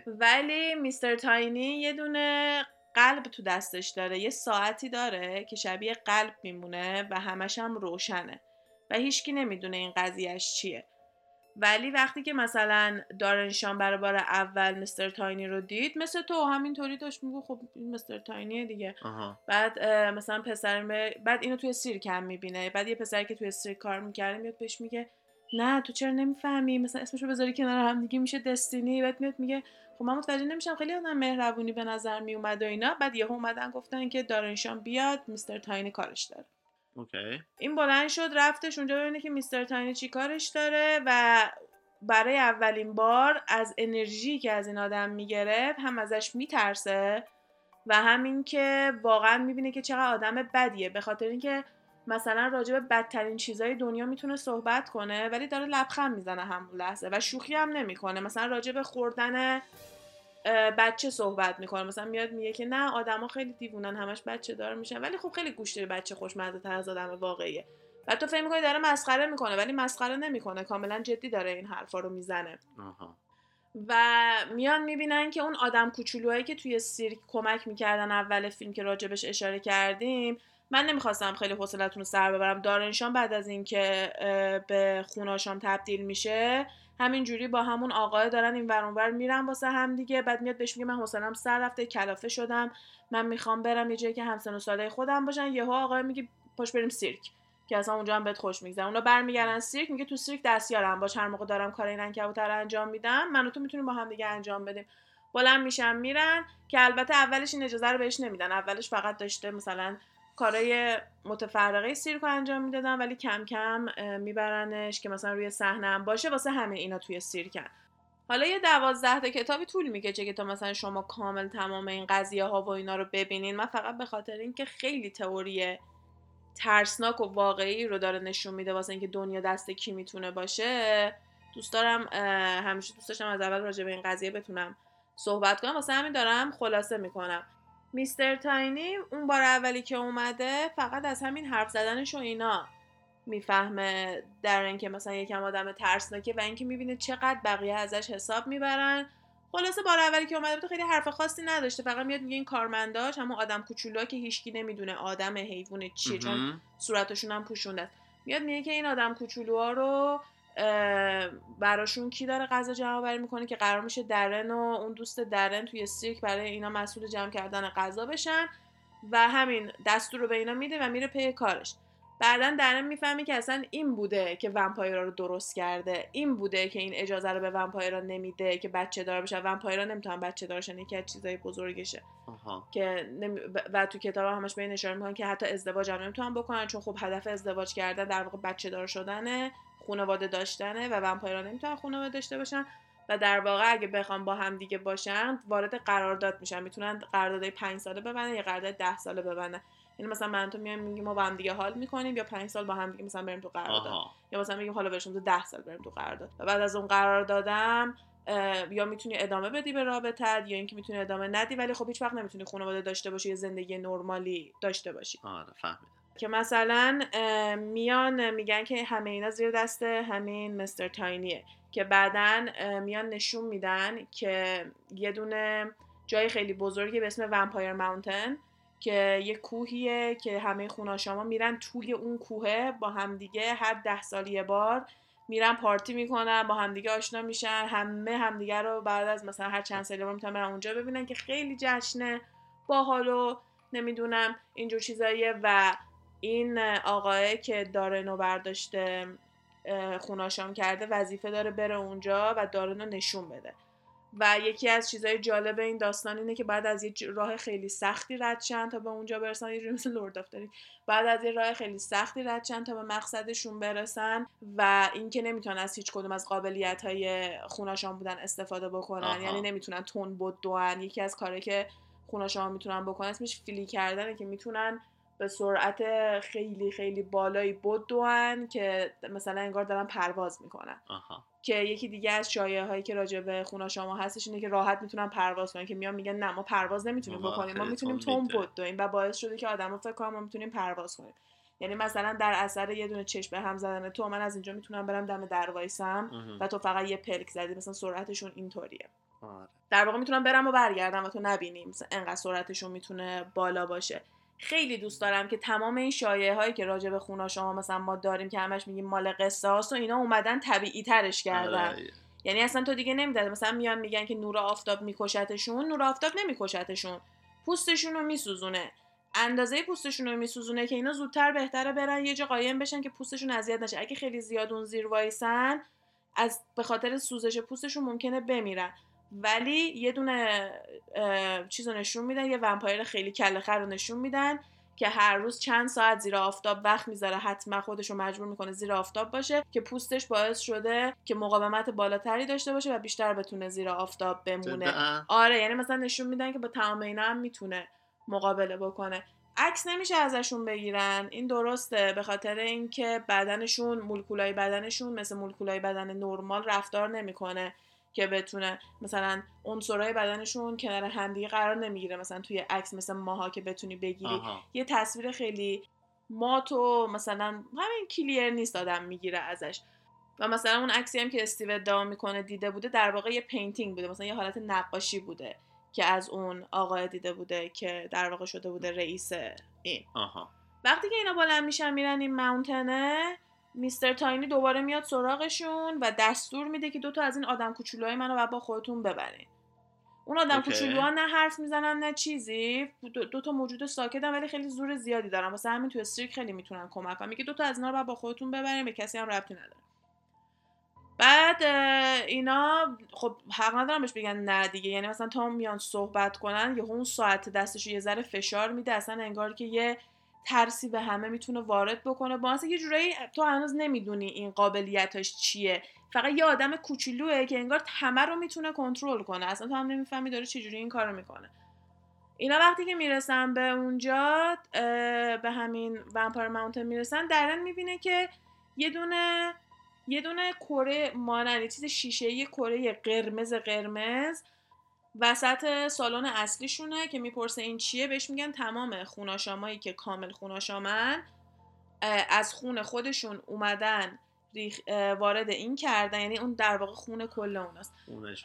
ولی میستر تاینی یه دونه قلب تو دستش داره یه ساعتی داره که شبیه قلب میمونه و همش هم روشنه. و هیچکی نمی‌دونه این قضیهش چیه. ولی وقتی که مثلا دارنشان برای بار اول مستر تاینی رو دید مثل تو همینطوری داشت میگو خب این مستر تاینیه دیگه. بعد مثلا پسر بعد اینو توی سیرک هم می‌بینه. بعد یه پسری که توی سیرک کار می‌کرده میاد بهش میگه نه تو چرا نمی‌فهمی؟ مثلا اسمشو بذاری کنار هم دیگه میشه دستینی. بعد میاد میگه خب من متوجه نمیشم خیلی آدم مهربونی به نظر میومد و اینا. بعد یهو اومدن گفتن که دارنشان بیاد مستر تاینی کارش داره. اوکی. این بلند شد رفتش اونجا ببینه که میستر تاینی چی کارش داره و برای اولین بار از انرژی که از این آدم می‌گرفت هم ازش میترسه و همین که واقعا می‌بینه که چقدر آدم بدیه به خاطر اینکه مثلا راجع به بدترین چیزای دنیا می‌تونه صحبت کنه ولی داره لبخند می‌زنه همون لحظه و شوخی هم نمی‌کنه مثلا راجع به خوردن بچه صحبت می‌کنه. مثلا میاد میگه که نه آدما خیلی دیوونن همش بچه دار میشن. ولی خب خیلی گوشت بچه خوشمزه تر از آدم واقعیه. و تو فکر می‌کنی داره مسخره می‌کنه ولی مسخره نمی‌کنه. کاملا جدی داره این حرفا رو می‌زنه. و میان می‌بینن که اون آدم کوچولوهایی که توی سیرک کمک می‌کردن اول فیلم که راجبش اشاره کردیم من نمی‌خواستم خیلی حوصلتون رو سر ببرم. دارنشان بعد از اینکه به خوناشام تبدیل میشه همین جوری با همون آقای دارن این ور میرن واسه هم دیگه. بعد میاد بهش میگه من حوصلم سر رفته کلافه شدم. من می‌خوام برم یه جایی که همسن و ساله خودم باشن. یهو آقای میگه پاش بریم سیرک که اصلا اونجا هم بهت خوش میگذره. اونا برمیگردن سیرک میگه تو سیرک دستیارم. باش هر موقع دارم کار این انکبوتر انجام میدم من و تو می‌تونیم با هم دیگه انجام بدیم. بلند میشن میرن که البته اولش این اجازه رو بهش نمیدن. اولش فقط داشته مثلا کارای متفرقه سیرک انجام می‌دادن ولی کم کم میبرنش که مثلا روی صحنه هم باشه واسه همه اینا توی سیرکن. حالا یه دوازده تا کتابی طول می‌کشه که تا مثلا شما کامل تمام این قضیه ها و اینا رو ببینین. من فقط به خاطر اینکه خیلی تئوری ترسناک و واقعی رو داره نشون میده واسه اینکه دنیا دست کی می‌تونه باشه دوست دارم همیشه دوست داشتم از اول راجع به این قضیه بتونم صحبت کنم. واسه همین دارم خلاصه می‌کنم. میستر تاینی اون بار اولی که اومده فقط از همین حرف زدنش و اینا می‌فهمه در اینکه مثلا یکم آدم ترسناکه و اینکه می‌بینه چقدر بقیه ازش حساب می‌برن. خلاصه بار اولی که اومده بود خیلی حرف خاصی نداشته فقط میاد میگه این کارمنداش همون آدم کوچولو که هیچکی نمی‌دونه آدم حیوان چیه چون صورتشون هم پوشونده میاد میگه که این آدم کوچولوها رو براشون کی داره غذا جمع بری می‌کنه که قرار میشه درن و اون دوست درن توی سیرک برای اینا مسئول جمع کردن غذا بشن و همین دستور رو به اینا میده و میره پی کارش. بعدا درن می‌فهمی که اصلا این بوده که ومپایرا رو درست کرده. این بوده که این اجازه رو به ومپایرا نمیده که بچه دار بشه. ومپایرا نمی‌تونن بچه دارشن یکی از چیزای بزرگشه. که و تو کتاب همش به این اشاره می‌کنن که حتی ازدواج هم نمی‌تونن بکنن چون خب هدف ازدواج کردن در واقع بچه دار شدنه. خانواده داشتنه و ومپایرا نمی‌تونن خانواده داشته باشن و در واقع اگه بخوام با هم دیگه باشن وارد قرارداد میشن. می‌تونن قرارداد 5 ساله ببندن یا قرارداد 10 ساله ببندن. یعنی مثلا من تو میایم میگیم ما با هم دیگه حال می‌کنیم یا 5 سال با هم دیگه مثلا بریم تو قرارداد. یا مثلا میگیم حالا بریم تو 10 سال بریم تو قرارداد. و بعد از اون قرار دادم یا می‌تونی ادامه بدی به رابطت یا اینکه می‌تونی ادامه ندی ولی خب هیچ وقت نمی‌تونی خانواده داشته باشی یا زندگی نرمالی داشته باشی. آره فهمیدم. که مثلا میان میگن که همه اینا زیر دست همین مستر تاینیه که بعدا میان نشون میدن که یه دونه جای خیلی بزرگی به اسم ومپایر ماونتن که یه کوهیه که همه خوناشاما میرن توی اون کوهه با همدیگه هر ده سال یه بار میرن پارتی می‌کنن با همدیگه آشنا میشن همه همدیگه رو بعد از مثلا هر چند سالی بار می‌تونن اونجا ببینن که خیلی جشنه باحال و نمی‌دونم اینجور چیزاییه و این آقای که دارنو برداشته خوناشام کرده وظیفه داره بره اونجا و دارنو نشون بده. و یکی از چیزهای جالب این داستان اینه که بعد از یه راه خیلی سختی رد شن تا به اونجا برسن. یه مثل لورد بعد از یه راه خیلی سختی رد شن تا به مقصدشون برسن و اینکه نمی‌تونن از هیچ کدوم از قابلیت های خوناشان بودن استفاده بکنن. یعنی نمی‌تونن تون بود دوان. یکی از کاری که خوناشان می‌تونن بکنن اسمش فیلی کردنه که می‌تونن به سرعت خیلی خیلی بالایی بدوان که مثلا انگار دارن پرواز می‌کنن. که یکی دیگه از شایعه هایی که راجع به خونه شما هستش اینه که راحت می‌تونن پرواز کنن که میان میگن نه ما پرواز نمی‌تونیم بکنیم ما می‌تونیم تون بدویم و باعث شده که آدما فکر کنن ما می‌تونیم پرواز کنیم. یعنی مثلا در اثر یه دونه چشم به هم زدن تو من از اینجا می‌تونم برم دم در وایسم و تو فقط یه پلک زدی مثلا سرعتشون اینطوریه. آره. در واقع می‌تونم برم و برگردم و تو نبینی مثلا انقدر سرعتشون می‌تونه بالا باشه. خیلی دوست دارم که تمام این شایعه هایی که راجع به خونا شما مثلا ما داریم که همش میگیم مال قصه و اینا اومدن طبیعی ترش کردن. آره. یعنی اصلا تو دیگه نمی‌داد مثلا میان میگن که نور آفتاب میکشتشون نور آفتاب نمیکشتشون. پوستشون رو میسوزونه. اندازه پوستشون رو میسوزونه که اینا زودتر بهتره برن یه جا قایم بشن که پوستشون اذیت نشه. اگه خیلی زیاد اون زیر وایسن از به خاطر سوزش پوستشون ممکنه بمیرن. ولی یه دونه چیز رو نشون میدن یه ومپایر خیلی کله رو نشون میدن که هر روز چند ساعت زیر آفتاب وقت می‌ذاره. حتما خودش رو مجبور می‌کنه زیر آفتاب باشه که پوستش باعث شده که مقاومت بالاتری داشته باشه و بیشتر بتونه زیر آفتاب بمونه. آره یعنی مثلا نشون میدن که با تمام اینا هم می‌تونه مقابله بکنه. عکس نمیشه ازشون بگیرن. این درسته. به خاطر اینکه بدنشون مولکولای بدنشون مثل مولکولای بدن نرمال رفتار نمی‌کنه. که بتونه مثلا عنصرهای بدنشون کنار همدیگه قرار نمی‌گیره. مثلا توی عکس مثل ماها که بتونی بگیری. یه تصویر خیلی مات و مثلا همین کلیر نیست آدم می‌گیره ازش. و مثلا اون عکسی هم که استیو ادعا می‌کنه دیده بوده در واقع یه painting بوده. مثلا یه حالت نقاشی بوده که از اون آقای دیده بوده که در واقع شده بوده رئیس این. آها. وقتی که اینا بلند میشن میرن این mountain ه Mr. Tiny دوباره میاد سراغشون و دستور میده که دوتا از این آدم کوچولوهای منو با خودتون ببرین. اون آدم کوچولوها نه حرف می‌زنن نه چیزی. دو, دو تا موجود ساکتن ولی خیلی زور زیادی دارن. واسه همین تو استریک خیلی می‌تونن کمک کنن میگه دو تا از اینا رو با خودتون ببرین به کسی هم ربطی نداره. بعد اینا خب حق ندارم بهش بگن نه دیگه. یعنی مثلا تا میان صحبت کنن یه اون ساعت دستش یه ذره فشار میده. اصلا انگار که یه ترسی به همه می‌تونه وارد بکنه. با یه جورایی تو هنوز نمی‌دونی این قابلیتش چیه. فقط یه آدم کوچولوه که انگار همه رو می‌تونه کنترل کنه. اصلا تو هم نمی‌فهمی داره چجوری این کارو می‌کنه. اینا وقتی که می‌رسن به اونجا به همین ومپایر ماونتن می‌رسن درن می‌بینه که یه دونه یه دونه کره مانند چیز شیشه یه کره قرمز قرمز وسط سالن اصلیشونه که می‌پرسه این چیه بهش میگن تمام خوناشامایی که کامل خوناشامن. از خون خودشون اومدن وارد این کردن یعنی اون در واقع خون کل اوناست.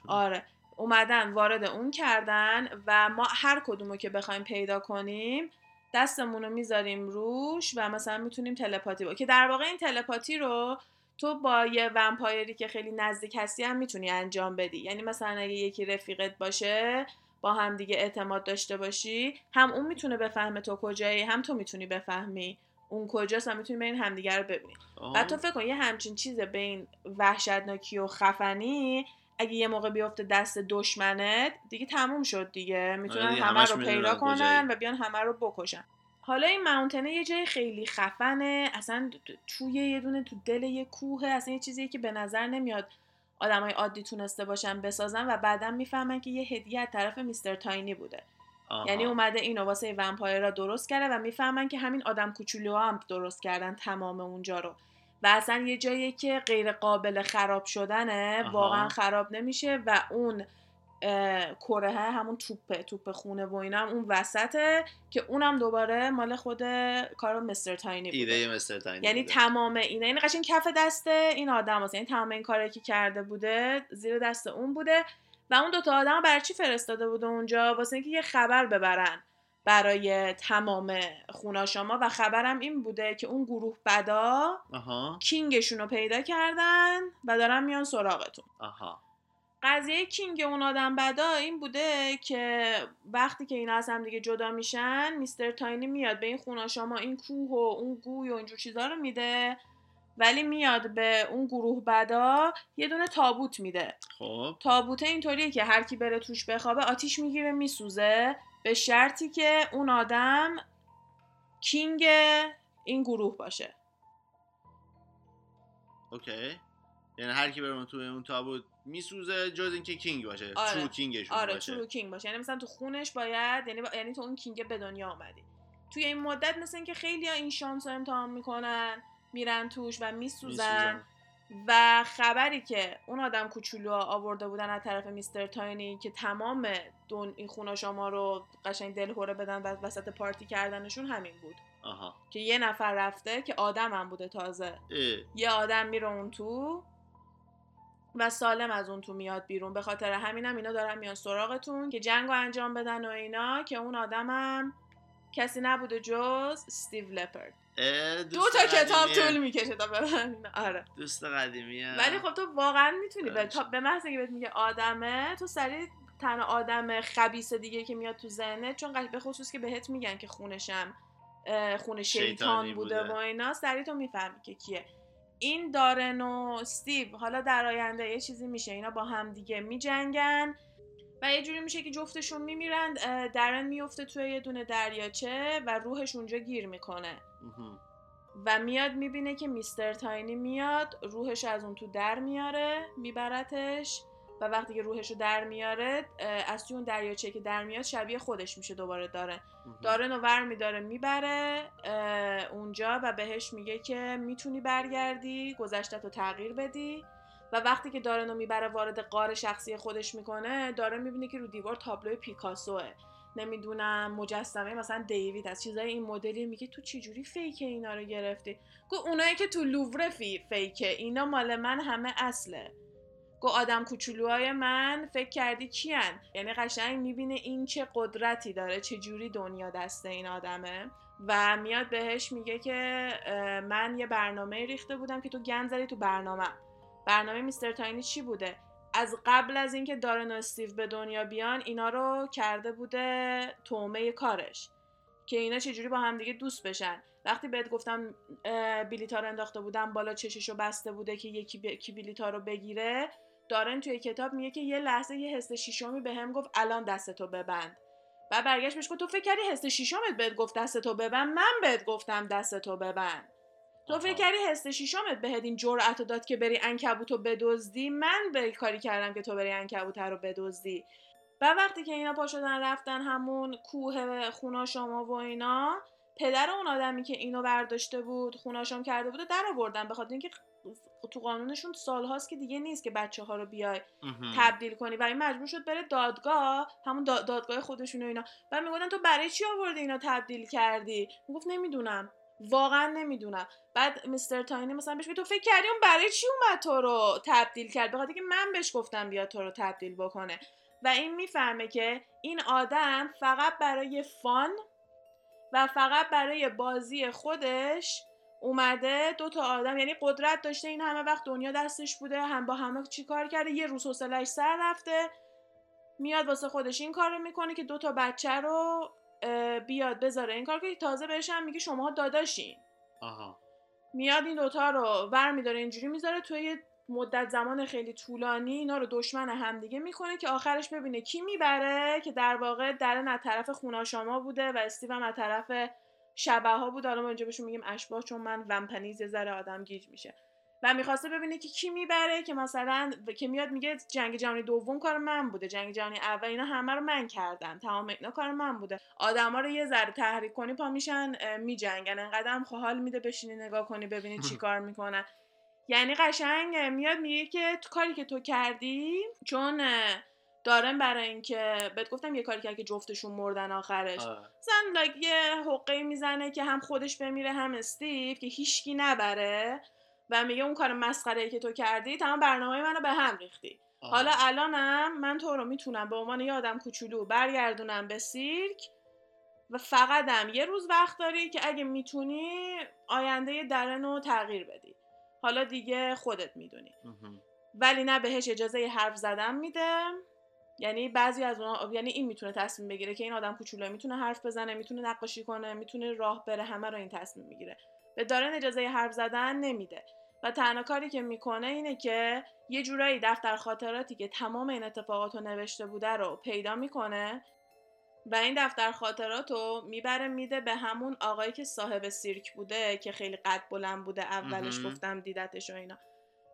آره. اومدن وارد اون کردن و ما هر کدومو که بخوایم پیدا کنیم دستمون رو می‌ذاریم روش و مثلا می‌تونیم تلپاتی با که در واقع این تلپاتی رو تو با یه ومپایری که خیلی نزدیک هستی هم می‌تونی انجام بدی. یعنی مثلا اگه یکی رفیقت باشه با هم دیگه اعتماد داشته باشی هم اون می‌تونه بفهمه تو کجایی هم تو می‌تونی بفهمی اون کجاست و می‌تونی بین همدیگه رو ببینی. بعد تو فکر کن یه همچین چیز بین وحشتناکی و خفنی اگه یه موقع بیفته دست دشمنت دیگه تموم شد دیگه. می‌تونن آره همه رو پیدا کنن و بیان همه رو بکشن. حالا این ماونتنه یه جای خیلی خفنه اصلا توی یه دونه تو دل یه کوه اصلا یه چیزی که به نظر نمیاد آدمای عادی تونسته باشن بسازن و بعدا می‌فهمن که یه هدیه از طرف میستر تاینی بوده. یعنی اومده اینو واسه ومپایر را درست کرده و می‌فهمن که همین آدم کوچولو هم درست کردن تمام اونجا رو. و اصلا یه جایی که غیر قابل خراب شدنه واقعا خراب نمیشه و اون کره همون توپه توپ خونه و اینا هم اون وسطه که اونم دوباره مال خود کار مستر تاینی بوده. ایده مستر تاینی یعنی تمام اینا یعنی قشنگ کف دست این آدم هست. یعنی تمام این کاری که کرده بوده زیر دست اون بوده و اون دوتا آدم برای چی فرستاده بوده اونجا؟ واسه اینکه یه خبر ببرن برای تمام خوناشاما و خبرم این بوده که اون گروه بدا کینگشون رو پیدا کردن و دارن میان سراغتون. آها. قضیه کینگ اون آدم بدا این بوده که وقتی که اینا از هم دیگه جدا میشن میستر تاینی میاد به این خوناشاما این کوه و اون گوی و اینجور چیزا رو میده ولی میاد به اون گروه بدا یه دونه تابوت میده. خب. تابوته اینطوریه که هر کی بره توش بخوابه آتیش می‌گیره میسوزه به شرطی که اون آدم کینگ این گروه باشه. okay. یعنی هر کی بره تو اون تابوت میسوزه جز اینکه king باشه. آره. true king شون آره باشه. true king باشه. یعنی مثلا تو خونش باید یعنی یعنی تو اون king به دنیا آمدی توی این مدت مثل اینکه خیلی ها این شانس رو امتحان می‌کنن میرن توش و میسوزن. و خبری که اون آدم کوچولو آورده بودن از طرف Mr. Tiny که تمام دون این خوناشاما رو قشنگ دلهوره بدن و وسط پارتی کردنشون همین بود. آها. که یه نفر رفته که آدم هم بوده تازه. اه. یه آدم میره اون تو و سالم از اون تو میاد بیرون به خاطر همینم اینا دارن میان سراغتون که جنگ رو انجام بدن و اینا که اون آدمم کسی نبوده جز استیو لپرد دو تا کتاب. طول می‌کشه تا ببرن آره دوست قدیمیه ولی خب تو واقعا می‌تونی به, آره. تا به محض اینکه بهت میگه آدمه تو سریع تنها آدم خبیس دیگه که میاد تو ذهنت چون به خصوص که بهت میگن که خونشم خون شیطان بوده, بوده. و اینا سریع تو می‌فهمی که کیه این دارن و استیو حالا در آینده یه چیزی میشه اینا با هم دیگه میجنگن و یه جوری میشه که جفتشون میمیرند اه، درن میفته توی یه دونه دریاچه و روحش اونجا گیر می‌کنه. و میاد می‌بینه که میستر تاینی میاد روحش از اون تو در میاره میبرتش و وقتی که روحش رو در میاره از توی اون دریاچه که در میاد شبیه خودش میشه دوباره داره. دارن رو ور میداره می‌بره اونجا و بهش میگه که می‌تونی برگردی گذشتت رو تغییر بدی. و وقتی که دارن رو می‌بره وارد قار شخصی خودش می‌کنه داره می‌بینه که رو دیوار تابلو پیکاسوه. نمی‌دونم مجسمه مثلا دیوید از چیزای این مدلی میگه تو چجوری فیک اینا رو گرفتی؟ گو اونایی که تو لوور فی فیکه اینا مال من همه اصله. گو آدم کوچولوهای من فکر کردی کیان؟ یعنی قشنگ می‌بینه این چه قدرتی داره چه جوری دنیا دست این آدمه. و میاد بهش میگه که من یه برنامه ریخته بودم که تو گند زدی تو برنامه. برنامه میستر تاینی چی بوده؟ از قبل از اینکه دارن و استیو به دنیا بیان اینا رو کرده بوده تومه کارش. که اینا چجوری با هم دیگه دوست بشن؟ وقتی بهت گفتم اه، بلیطا رو انداخته بودم بالا چششو بسته بوده که یکی ب... کی بلیطا رو بگیره دارن توی کتاب میگه که یه لحظه یه حس شیشمی به هم گفت الان دستتو ببند. و برگشت بهش گفت تو فکر کردی حس شیشمت بهت گفت دستتو ببند؟ من بهت گفتم دستتو ببند. تو. فکر کردی حس شیشمت بهت این جرأت داد که بری عنکبوتو بدزدی؟ من به کاری کردم که تو بری عنکبوت رو بدزدی. و وقتی که اینا پا شدن رفتن همون کوه خوناشاما و اینا پدر اون آدمی که اینو برداشته بود خوناشام کرده بود و در آوردن به خاطر اینکه تو قانونشون سالهاست که دیگه نیست که بچه ها رو بیای. تبدیل کنی. و این مجبور شد بره دادگاه همون دا- دادگاه خودشون و اینا. و می‌گفتن تو برای چی آوردی اینا تبدیل کردی؟ می‌گفت نمی‌دونم. واقعا نمی‌دونم. بعد مستر تاینی مثلا بهش تو فکر کردی اون برای چی اومد تو رو تبدیل کرد؟ به خاطر که من بهش گفتم بیا تو رو تبدیل بکنه. و این می‌فهمه که این آدم فقط برای فان و فقط برای بازی خودش اومده دو تا آدم یعنی قدرت داشته این همه وقت دنیا دستش بوده هم با همه چی کار کرده یه روز حوصله‌اش سر رفته میاد واسه خودش این کار رو می‌کنه که دو تا بچه رو بیاد بذاره این کار که تازه بهش هم میگه شما داداشین. آها. میاد این دوتا رو ور میداره اینجوری می‌ذاره توی یه مدت زمان خیلی طولانی اینا رو دشمن همدیگه می‌کنه که آخرش ببینه کی می‌بره که در واقع درن از طرف خوناشاما بوده و استیو هم از طرف شبه ها بود حالا ما اینجا بهشون میگیم اشباه چون من ومپنیز یه ذره آدم گیج میشه. و می‌خواسته ببینه که کی می‌بره که مثلا که میاد میگه جنگ جهانی دوم کار من بوده جنگ جهانی اول اینا همه رو من کردم تمام اینا کار من بوده. آدما رو یه ذره تحریک کنی پا میشن میجنگن. انقدر هم حال میده بشینی نگاه کنی ببینی چی کار می‌کنن. یعنی قشنگ میاد میگه که تو کاری که تو کردی چون اه، دارن برای اینکه بهت گفتم یه کاری کرد که جفتشون مردن آخرش. مثلا like یه حقه می‌زنه که هم خودش بمیره هم استیو که هیچکی نبره و میگه اون کار مسخره که تو کردی تمام برنامه منو به هم ریختی. حالا الانم من تو رو می‌تونم به عنوان یه آدم کوچولو برگردونم به سیرک و فقطم یه روز وقت داری که اگه می‌تونی آینده درن رو تغییر بدی حالا دیگه خودت می‌دونی. ولی نه بهش اجازه حرف زدن میده یعنی بعضی از اونها یعنی این می‌تونه تصمیم بگیره که این آدم کوچولو می‌تونه حرف بزنه می‌تونه نقاشی کنه می‌تونه راه بره همه رو این تصمیم می‌گیره. به دارن اجازه حرف زدن نمیده. و تنها کاری که می‌کنه اینه که یه جورایی دفتر خاطراتی که تمام این اتفاقات رو نوشته بوده رو پیدا می‌کنه و این دفتر خاطرات رو می‌بره میده به همون آقایی که صاحب سیرک بوده که خیلی قد بلند بوده اولش. گفتم دیدتش و اینا.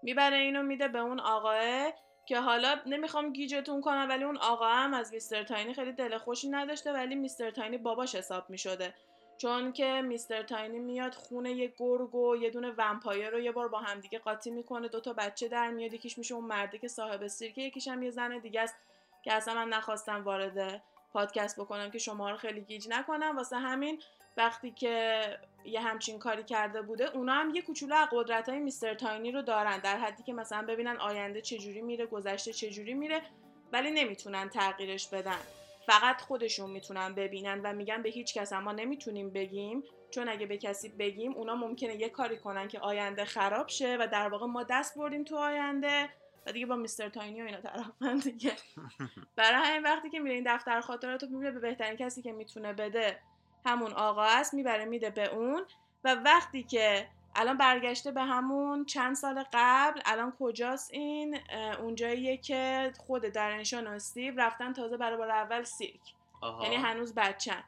می‌بره اینو میده به اون آقاه که حالا نمی‌خوام گیجتون کنم ولی اون آقا هم از میستر تاینی خیلی دل خوشی نداشته ولی میستر تاینی باباش حساب می‌شده. چون که میستر تاینی میاد خونه یه گرگ و یه دونه ومپایر رو یه بار با همدیگه قاطی می‌کنه دوتا بچه در میاد یکیش میشه اون مرده که صاحب سیرکه یکیش هم یه زن دیگه است که اصلا من نخواستم وارد پادکست بکنم که شما رو خیلی گیج نکنم. واسه همین وقتی که یه همچین کاری کرده بوده اونا هم یه کوچولو از قدرت های میستر تاینی رو دارن در حدی که مثلا ببینن آینده چجوری میره گذشته چجوری میره ولی نمی‌تونن تغییرش بدن. فقط خودشون می‌تونن ببینن و میگن به هیچ کس ما نمی‌تونیم بگیم. چون اگه به کسی بگیم اونا ممکنه یه کاری کنن که آینده خراب شه و در واقع ما دست بردیم تو آینده. و دیگه با میستر تاینی و اینا طرفن دیگه. برای همین وقتی که میره این دفتر خاطرات رو می‌بینه به بهترین کسی که می‌تونه بده همون آقا است می‌بره میده به اون. و وقتی که الان برگشته به همون چند سال قبل الان کجاست این؟ اونجاییه که خود دارن شان و استیو رفتن تازه برای بار اول سیرک. یعنی هنوز بچن.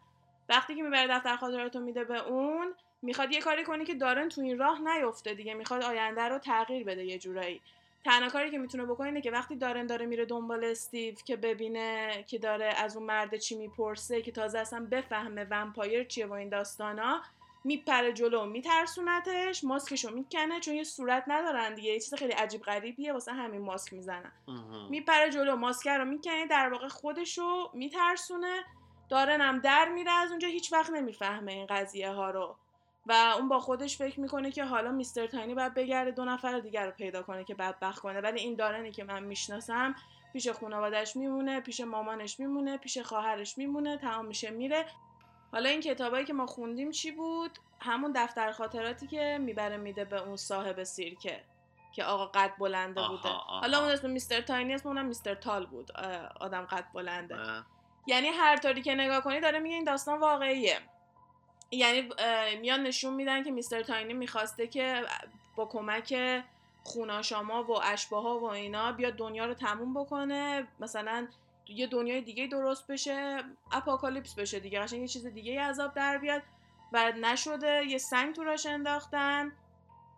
وقتی که می‌بره دفتر خاطراتو میده به اون می‌خواد یه کاری کنی که دارن تو این راه نیفته دیگه. می‌خواد آینده رو تغییر بده یه جورایی. تنها کاری که می‌تونه بکنه اینه که وقتی دارن داره میره دنبال استیو که ببینه که داره از اون مرد چی می‌پرسه که تازه اصلا بفهمه vampire چیه و این داستانا میپره جلو میترسونتش ماسکشو می‌کنه چون یه صورت ندارن دیگه یه چیز خیلی عجیب غریبیه واسه همین ماسک می‌زنن. میپره جلو ماسک رو می‌کنه در واقع خودشو میترسونه دارنم در میره از اونجا هیچ وقت نمی‌فهمه این قضیه ها رو. و اون با خودش فکر می‌کنه که حالا میستر تاینی باید بگرده دو نفر دیگر رو پیدا کنه که بدبخت کنه. ولی این دارنی که من می‌شناسم پیش خانوادش میمونه پیش مامانش میمونه پیش خواهرش میمونه تمام میشه میره. حالا این کتابایی که ما خوندیم چی بود؟ همون دفتر خاطراتی که می‌بره میده به اون صاحب سیرکه که آقا قد بلنده بوده. حالا اون اسم میستر تاینی اسم اونم میستر تال بود آدم قد بلنده. یعنی هر طوری که نگاه کنی داره میگه این داستان واقعیه. یعنی میان نشون میدن که میستر تاینی می‌خواسته که با کمک خوناشاما و اشباها و اینا بیاد دنیا رو تموم بکنه مثلا یه دنیای دیگه درست بشه اپاکالیپس بشه دیگه قشنگ یه چیز دیگه عذاب در بیاد. و نشده یه سنگ تو راش انداختن.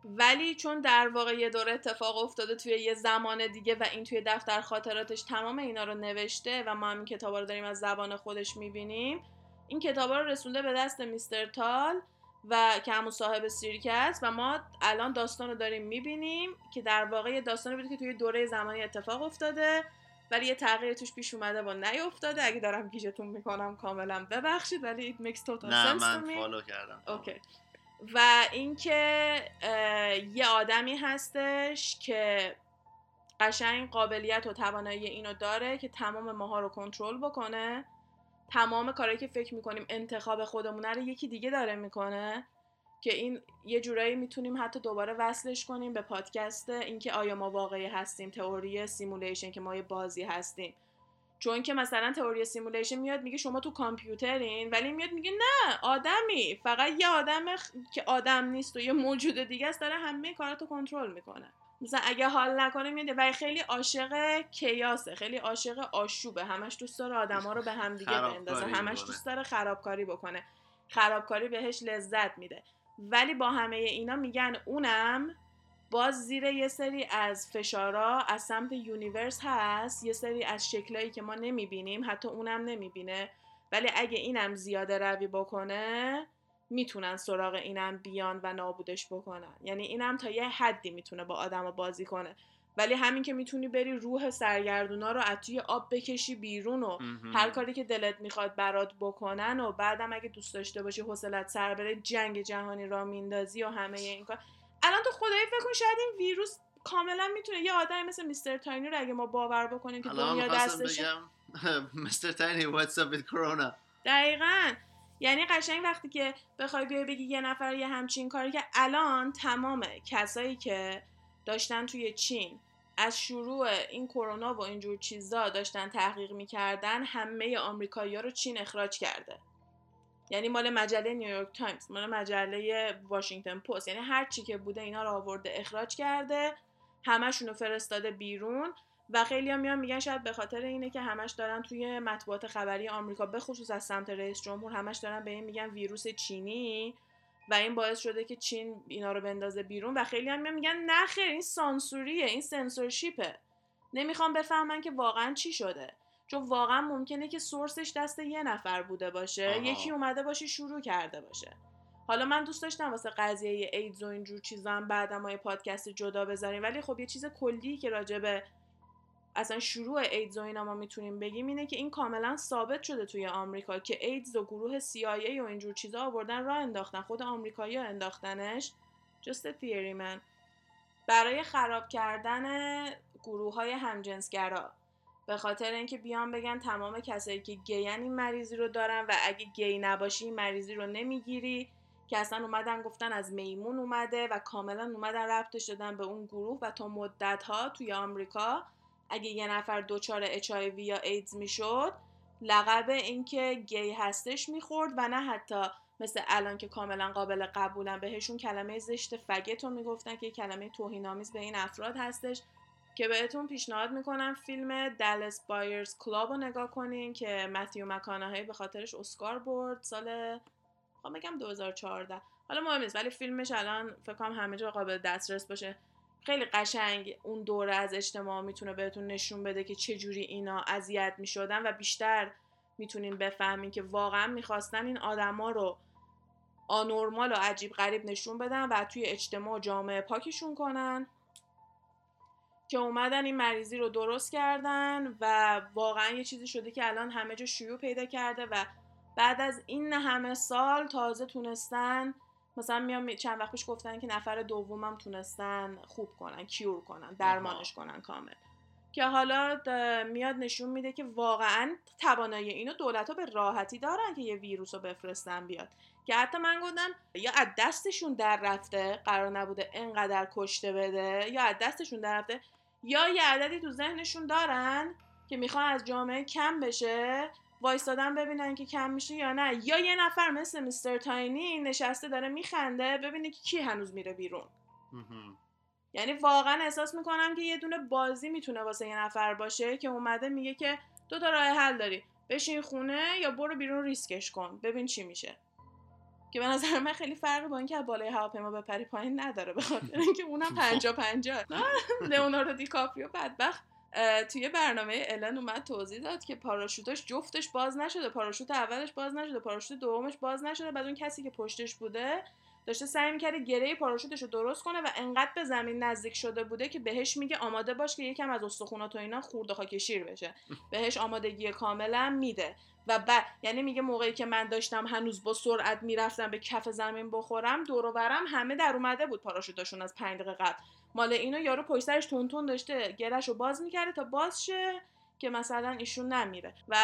ولی چون در واقع یه دور اتفاق افتاده توی یه زمان دیگه و این توی دفتر خاطراتش تمام اینا رو نوشته و ما هم این کتابا رو داریم از زبان خودش می‌بینیم این کتابا رو رسونده به دست Mr. Tall و که همون صاحب سیرک است و ما الان داستان رو داریم می‌بینیم که در واقع یه داستانی بوده که توی دوره زمانی اتفاق افتاده ولی یه تغییر توش پیش اومده و نیافتاده. اگه دارم گیجتون می‌کنم کاملا ببخشید ولی it makes total نه من follow کردم. okay و اینکه یه آدمی هستش که قشنگ قابلیت و توانایی اینو داره که تمام ماها رو کنترل بکنه. تمام کارهایی که فکر می‌کنیم انتخاب خودمونه رو یکی دیگه داره می‌کنه که این یه جورایی می‌تونیم حتی دوباره وصلش کنیم به پادکست اینکه آیا ما واقعی هستیم تئوری simulation که ما یه بازی هستیم. چون که مثلا تئوری simulation میاد میگه شما تو کامپیوترین ولی میاد میگه نه آدمی. فقط یه آدم که آدم نیست و یه موجود دیگه است داره همه کاراتو کنترل می‌کنه. مثلا اگه حال نکنه میاد و خیلی عاشق کیاسه خیلی عاشق آشوبه. همش دوست داره آدما رو به هم دیگه بندازه. همش دوست داره خرابکاری بکنه. خرابکاری بهش لذت میده. ولی با همه اینا میگن اونم باز زیر یه سری از فشارا از سمت یونیورس هست. یه سری از شکلایی که ما نمی‌بینیم حتی اونم نمی‌بینه. ولی اگه اینم زیاده روی بکنه می‌تونن سراغ اینم بیان و نابودش بکنن. یعنی اینم تا یه حدی می‌تونه با آدم بازی کنه. ولی همین که می‌تونی بری روح سرگردونا رو از توی آب بکشی بیرون و هر کاری که دلت می‌خواد برات بکنن و بعدم اگه دوست داشته باشی حوصلت سر بره جنگ جهانی را میندازی و همه این کار. الان تو خدایی فکر کن شاید این ویروس کاملا می‌تونه یه آدمی مثل میستر تاینی رو اگه ما باور بکنیم که دنیا دستشه. Mister Tiny what's up کرونا دقیقا. یعنی قشنگ وقتی که بخوای بیای بگی یه نفر یه همچین کاری که الان تمام کسایی که داشتن توی چین از شروع این کرونا و اینجور چیزا داشتن تحقیق می‌کردن همه آمریکایی‌ها رو چین اخراج کرده. یعنی مال مجله نیویورک تایمز مال مجله واشنگتن پست. یعنی هر چی که بوده اینا رو آورده اخراج کرده همشون رو فرستاده بیرون. و خیلی هم میان میگن شاید به خاطر اینه که همش دارن توی مطبوعات خبری آمریکا به خصوص از سمت رئیس جمهور همش دارن به این میگن ویروس چینی و این باعث شده که چین اینا رو بندازه بیرون و خیلی هم میگن نه خیر این سانسوریه این سنسورشیپه. نمی‌خوام بفهمن که واقعا چی شده. چون واقعا ممکنه که سورسش دست یه نفر بوده باشه یکی اومده باشه شروع کرده باشه. حالا من دوست داشتم واسه قضیه ایدز و اینجور چیزا هم بعدم ما یه پادکست جدا بذاریم ولی خب یه چیز کلی که راجع به اصلا شروع ایدز و اینا ما می‌تونیم بگیم اینه که این کاملا ثابت شده توی آمریکا که ایدز و گروه CIA و اینجور چیزا آوردن راه انداختن خود آمریکایی انداختنش. A theory من برای خراب کردن گروه های همجنسگرا. به خاطر اینکه بیان بگن تمام کسایی که گیان این مریضی رو دارن و اگه گی نباشی این مریضی رو نمی‌گیری. که اصلا اومدن گفتن از میمون اومده و کاملا اومدن رفتش دادن به اون گروه و تا مدت ها توی آمریکا اگه یه نفر دچار HIV یا ایدز می‌شد لقب اینکه گی هستش می‌خورد و نه حتی مثل الان که کاملا قابل قبولن. بهشون کلمه زشت فگت رو می‌گفتن که کلمه توهینآمیز به این افراد هستش که بهتون پیشنهاد می‌کنم فیلم دلس بایرز کلاب رو نگاه کنین که متیو مکانهایی به خاطرش اسکار برد سال خب میگم 2014 حالا مهم نیست ولی فیلمش الان فکر کنم همه جا قابل دسترس باشه. خیلی قشنگ اون دوره از اجتماع می‌تونه بهتون نشون بده که چه جوری اینا اذیت می‌شدن و بیشتر می‌تونین بفهمین که واقعا می‌خواستن این آدما رو آنورمال و عجیب غریب نشون بدن و توی اجتماع جامعه پاکشون کنن که اومدن این مریضی رو درست کردن و واقعا یه چیزی شده که الان همه جا شیوع پیدا کرده و بعد از این همه سال تازه تونستن مثلا میام چند وقت پیش گفتن که نفر دومم تونستن خوب کنن کیور کنن درمانش کنن کامل. که حالا میاد نشون میده که واقعا توانایی اینو دولت ها به راحتی دارن که یه ویروس رو بفرستن بیاد. که حتی من گفتم یا از دستشون در رفته قرار نبوده انقدر کشته بده یا از دستشون در رفته یا یه عددی تو ذهنشون دارن که می‌خوان از جامعه کم بشه وایستادن ببینن که کم میشه یا نه. یا یه نفر مثل میستر تاینی نشسته داره میخنده ببینه که کی هنوز میره بیرون. یعنی واقعا احساس می‌کنم که یه دونه بازی می‌تونه واسه یه نفر باشه که اومده میگه که دو تا راه حل داری. بشین خونه یا برو بیرون ریسکش کن. ببین چی میشه. که به نظر من خیلی فرق با اینکه بالای هواپیما بپری پایین نداره به خاطر اینکه اونم پنجا پنجا لئوناردو دیکاپریو بدبخت. توی برنامه الن اومد توضیح داد که پاراشوتش جفتش باز نشده. پاراشوت اولش باز نشده پاراشوت دومش باز نشده. بعد اون کسی که پشتش بوده داشته سعی می‌کرده گره پاراشوتش رو درست کنه و انقدر به زمین نزدیک شده بوده که بهش میگه آماده باش که یکم از استخونات و اینا خورده خاک شیر بشه. بهش آمادگی کاملا میده. و بعد یعنی میگه موقعی که من داشتم هنوز با سرعت می‌رفتم به کف زمین بخورم دور و برم همه در اومده بود پاراشوتاشون از 5 دقیقه قبل. مال اینو یارو پشت سرش تون داشته گرش رو باز می‌کرده تا باز شه که مثلا ایشون نمیره. و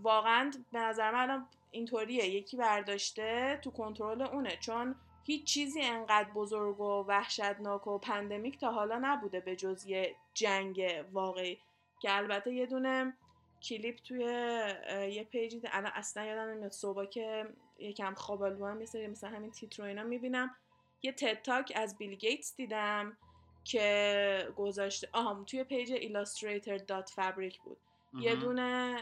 واقعا به نظر من اینطوریه یکی برداشته تو کنترل اونه. چون هیچ چیزی انقدر بزرگ و وحشتناک و pandemic تا حالا نبوده به جز یه جنگ واقعی. که البته یه دونه کلیپ توی یه page ی الان اصلا یادم نمیاد صبح که یکم خواب هم یه مثلا همین تیتر اینا می‌بینم. یه TED Talk از بیل گیتس دیدم. که گذاشته آها توی page illustrator.fabric بود. یه دونه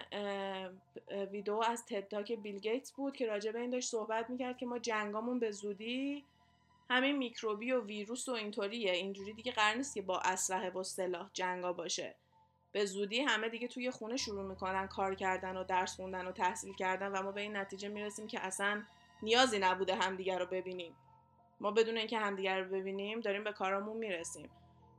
ویدیو از TED Talk بیل گیتس بود که راجع به این داشت صحبت می‌کرد که ما جنگامون به زودی همین میکروبی و ویروس و اینطوریه. اینجوری دیگه قرار نیست که با اسلحه و سلاح جنگا باشه. به زودی همه دیگه توی خونه شروع می‌کنن کار کردن و درس خوندن و تحصیل کردن و ما به این نتیجه می‌رسیم که اصلا نیازی نبوده همدیگه رو ببینیم. ما بدون اینکه همدیگه رو ببینیم داریم به کارامون می‌رسیم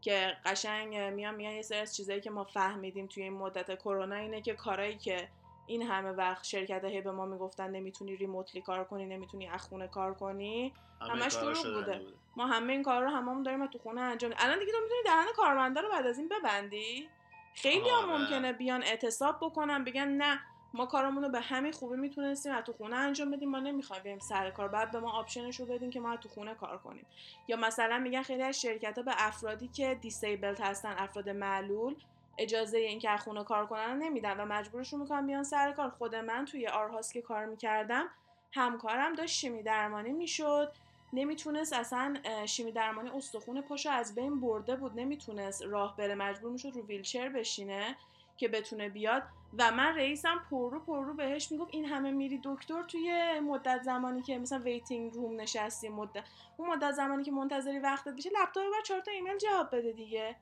که قشنگ میان میان یه سری از چیزایی که ما فهمیدیم توی این مدت کرونا اینه که کارایی که این همه وقت شرکت هی به ما می‌گفتن نمی‌تونی ریموتلی کار کنی نمی‌تونی از خونه کار کنی همش دروغ بوده. ما همه این کار رو هممون داریم تو خونه انجام الان دیگه تو می‌تونی دهن کارمندا رو بعد از این ببندی خیلی هم آره. ممکنه بیان اعتصاب بکنن بگن نه ما کارمون رو به همین خوبی می‌تونستیم از تو خونه انجام بدیم. ما نمی‌خوایم بریم سر کار بعد به ما option ش رو بدیم که ما تو خونه کار کنیم. یا مثلا میگن خیلی از شرکت ها به افرادی که disabled هستن افراد معلول اجازه اینکه از خونه کار کنن نمیدن و مجبورشون می‌کنن بیان سر کار. خود من توی آرهاس که کار می‌کردم همکارم داشت شیمی درمانی می‌شد. نمی‌تونست اصلا شیمی درمانی استخون پاشو از بین برده بود. نمی‌تونست راه بره. مجبور می‌شد رو ویلچر بشینه که بتونه بیاد. و من رئیسم پرو پرو بهش می‌گفت این همه میری دکتر توی مدت زمانی که مثلا waiting room نشستی مدت اون مدت زمانی که منتظری وقتت بشه لپتاپ بر چهار تا ایمیل جواب بده دیگه.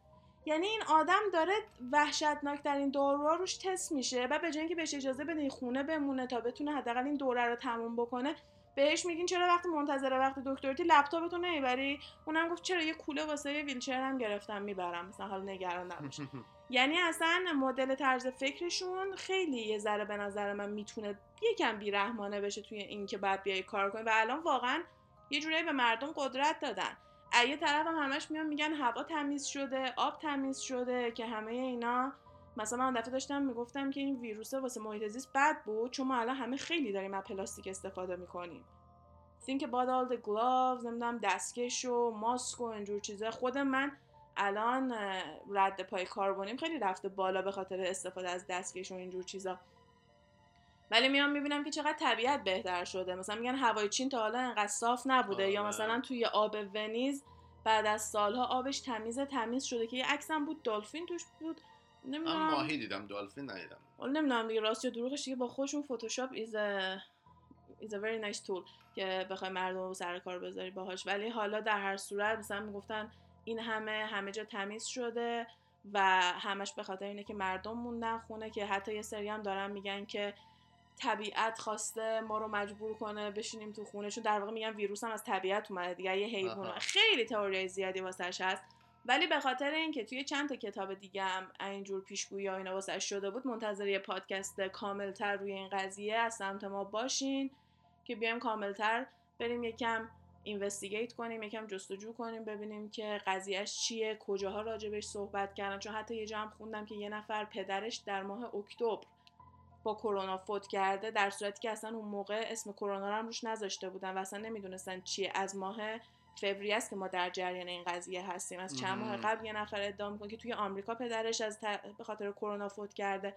یعنی این آدم داره وحشتناک این دوره روش تست میشه و به جای اینکه بهش اجازه بده خونه بمونه تا بتونه حداقل این دوره رو تموم بکنه بهش میگین چرا وقتی منتظر وقت دکترتی لپتاپتو نمی‌بری اونم گفت چرا یه کوله واسه ویلچر هم گرفتم می‌برم مثلا حالا نگران نباش. یعنی اصلا مدل طرز فکرشون خیلی یه ذره به نظر من می‌تونه یکم بیرحمانه بشه توی این که بعد بیای کار کنی. و الان واقعا یه جورایی به مردم قدرت دادن. یه طرف هم همش میان میگن هوا تمیز شده آب تمیز شده که همه اینا. مثلا من دفعه داشتم می‌گفتم که این ویروس واسه محیط زیست بد بود چون ما الان همه خیلی داریم از پلاستیک استفاده می‌کنیم. که باد آل گلاوز نمی‌دونم دستکش و ماسک و اینجور چیزا. خود من الان رد پای کاربونیم خیلی رفته بالا به خاطر استفاده از دستکش و اینجور چیزا. ولی میام می‌بینم که چقدر طبیعت بهتر شده. مثلا میگن هوای چین تا حالا انقدر صاف نبوده یا آره. مثلا توی آب ونیز بعد از سالها آبش تمیز تمیز شده که یه عکسم بود دلفین توش بود. نمی‌دونم. ماهی دیدم دلفین ندیدم. نمی‌دونم دیگه راست یا دروغش دیگه با خودشون فتوشاپ ایز is a very nice tool که بخوای مردم رو سر کار بذاری باهاش. ولی حالا در هر صورت مثلا می‌گفتن این همه همه جا تمیز شده و همش به خاطر اینه که مردم موندن خونه که حتی یه سری هم دارن میگن که طبیعت خواسته ما رو مجبور کنه بشینیم تو خونه چون در واقع میگن ویروس هم از طبیعت اومده دیگه یه حیوان. خیلی تئوری زیادی واسش هست. ولی به خاطر اینکه توی چند تا کتاب دیگه هم اینجور پیشگویی اینا واسه شده بود منتظر یه پادکست کاملتر روی این قضیه از سمت ما باشین که بیایم کاملتر بریم یکم اینوستیگیت کنیم یکم جستجو کنیم ببینیم که قضیهش چیه کجاها راجبش صحبت کردن. چون حتی یه جمع خوندم که یه نفر پدرش در ماه اکتبر با کرونا فوت کرده در صورتی که اصلا اون موقع اسم کرونا رو هم روش نذاشته بودن و اصلا نمی‌دونستن چیه. از ماه فوریه است که ما در جریان این قضیه هستیم. از چند ماه قبل یه نفر ادعا می‌کنه که توی آمریکا پدرش از به خاطر کرونا فوت کرده.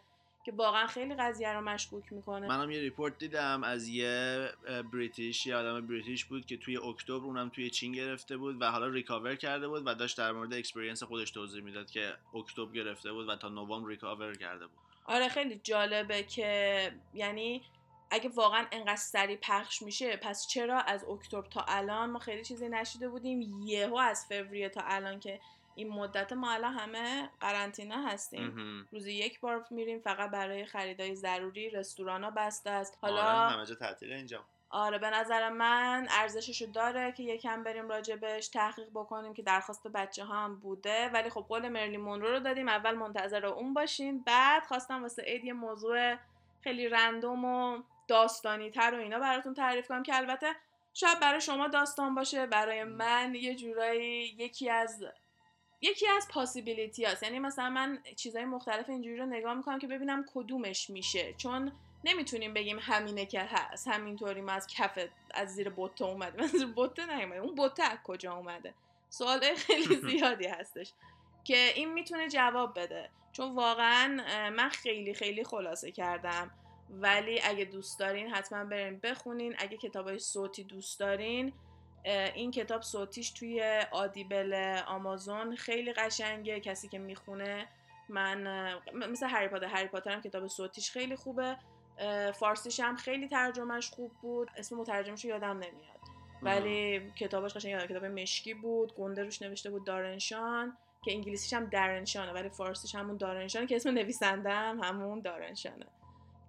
که واقعا خیلی قضیه رو مشکوک می‌کنه. منم یه report دیدم از یه British یه آدم British بود که توی اکتبر اونم توی چین گرفته بود و حالا recover کرده بود و داشت در مورد experience خودش توضیح می‌داد که اکتبر گرفته بود و تا نوامبر recover کرده بود. آره خیلی جالبه که یعنی اگه واقعا انقدر سری پخش میشه پس چرا از اکتبر تا الان ما خیلی چیزی نشیده بودیم؟ یهو از فوریه تا الان که این مدت ما الان همه قرنطینه هستیم. روزی یک بار میریم فقط برای خریدای ضروری رستوران ها بسته است. حالا آره همه جا تعطیله اینجا. آره به نظر من ارزششو داره که یکم بریم راجبش تحقیق بکنیم که درخواست بچه ها هم بوده. ولی خب قول مرلی مونرو رو دادیم. اول منتظر اون باشین. بعد خواستم واسه عید یه موضوع خیلی رندوم و داستانی تر و اینا براتون تعریف کنم که البته شاید برای شما داستان باشه. برای من یه جورایی یکی از یکی از پاسیبیلیتی هست یعنی مثلا من چیزهای مختلف اینجوری رو نگاه می‌کنم که ببینم کدومش میشه. چون نمی‌تونیم بگیم همینه که هست. همینطوری ما از کف از زیر بوته اومده. از زیر بوته نیومده. اون بوته از کجا اومده؟ سوال خیلی زیادی هستش. که این می‌تونه جواب بده. چون واقعا من خیلی خیلی خلاصه کردم. ولی اگه دوست دارین حتما برین بخونین. اگه کتابای صوتی دوست دارین این کتاب صوتیش توی آدیبل آمازون خیلی قشنگه. کسی که می‌خونه من مثل هری پاتر. هری پاتر هم کتاب صوتیش خیلی خوبه. فارسیش هم خیلی ترجمهش خوب بود. اسم مترجمش یادم نمیاد. ولی کتابش قشنگ کتاب مشکی بود. گنده روش نوشته بود دارنشان که انگلیسیش هم درنشانه ولی فارسیش همون دارنشانه که اسم نویسنده هم همون دارنشانه.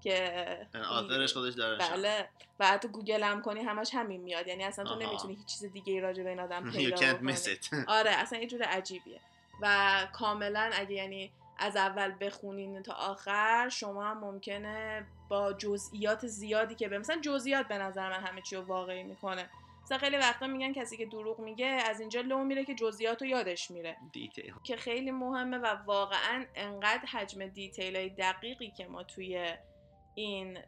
که آثرش خودش داره بله. و حتی گوگل هم کنی همش همین میاد. یعنی اصلا تو نمی‌تونی هیچ چیز دیگه ای راجع به این آدم پیدا کنی آره اصلا یه جور عجیبیه. و کاملا اگه یعنی از اول بخونین تا آخر شما هم ممکنه با جزئیات زیادی که به مثلا جزئیات به نظر من همه چی رو واقعی می‌کنه. مثلا خیلی وقتا میگن کسی که دروغ میگه از اینجا لو میره که جزئیات رو یادش میره. detail که خیلی مهمه و واقعا انقدر حجم detail های دقیقی که ما توی این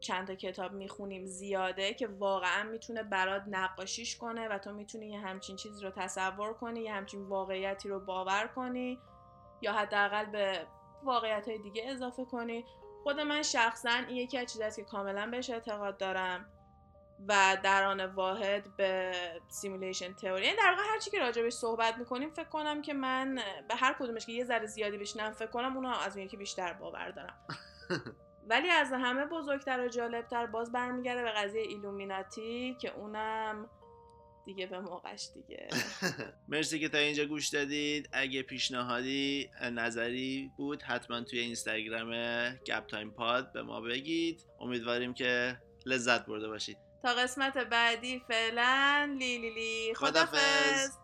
چند تا کتاب می‌خونیم زیاده که واقعا می‌تونه برات نقاشیش کنه و تو می‌تونی یه همچین چیزی رو تصور کنی یه همچین واقعیتی رو باور کنی یا حداقل به واقعیت های دیگه اضافه کنی. خود من شخصا این یکی از چیزاست که کاملا بهش اعتقاد دارم و در آن واحد به simulation theory یعنی در واقع هر چی که راجبش صحبت می‌کنیم فکر کنم که من به هر کدومش که یه ذره زیادی بشنم فکر کنم اونو از اون یکی بیشتر باور دارم. ولی از همه بزرگتر و جالبتر باز برمیگرده به قضیه ایلومیناتی که اونم دیگه به موقعش دیگه. مرسی که تا اینجا گوش دادید. اگه پیشنهادی نظری بود حتما توی اینستاگرام گپ تایم پاد به ما بگید. امیدواریم که لذت برده باشید. تا قسمت بعدی فعلا لی لی خدافز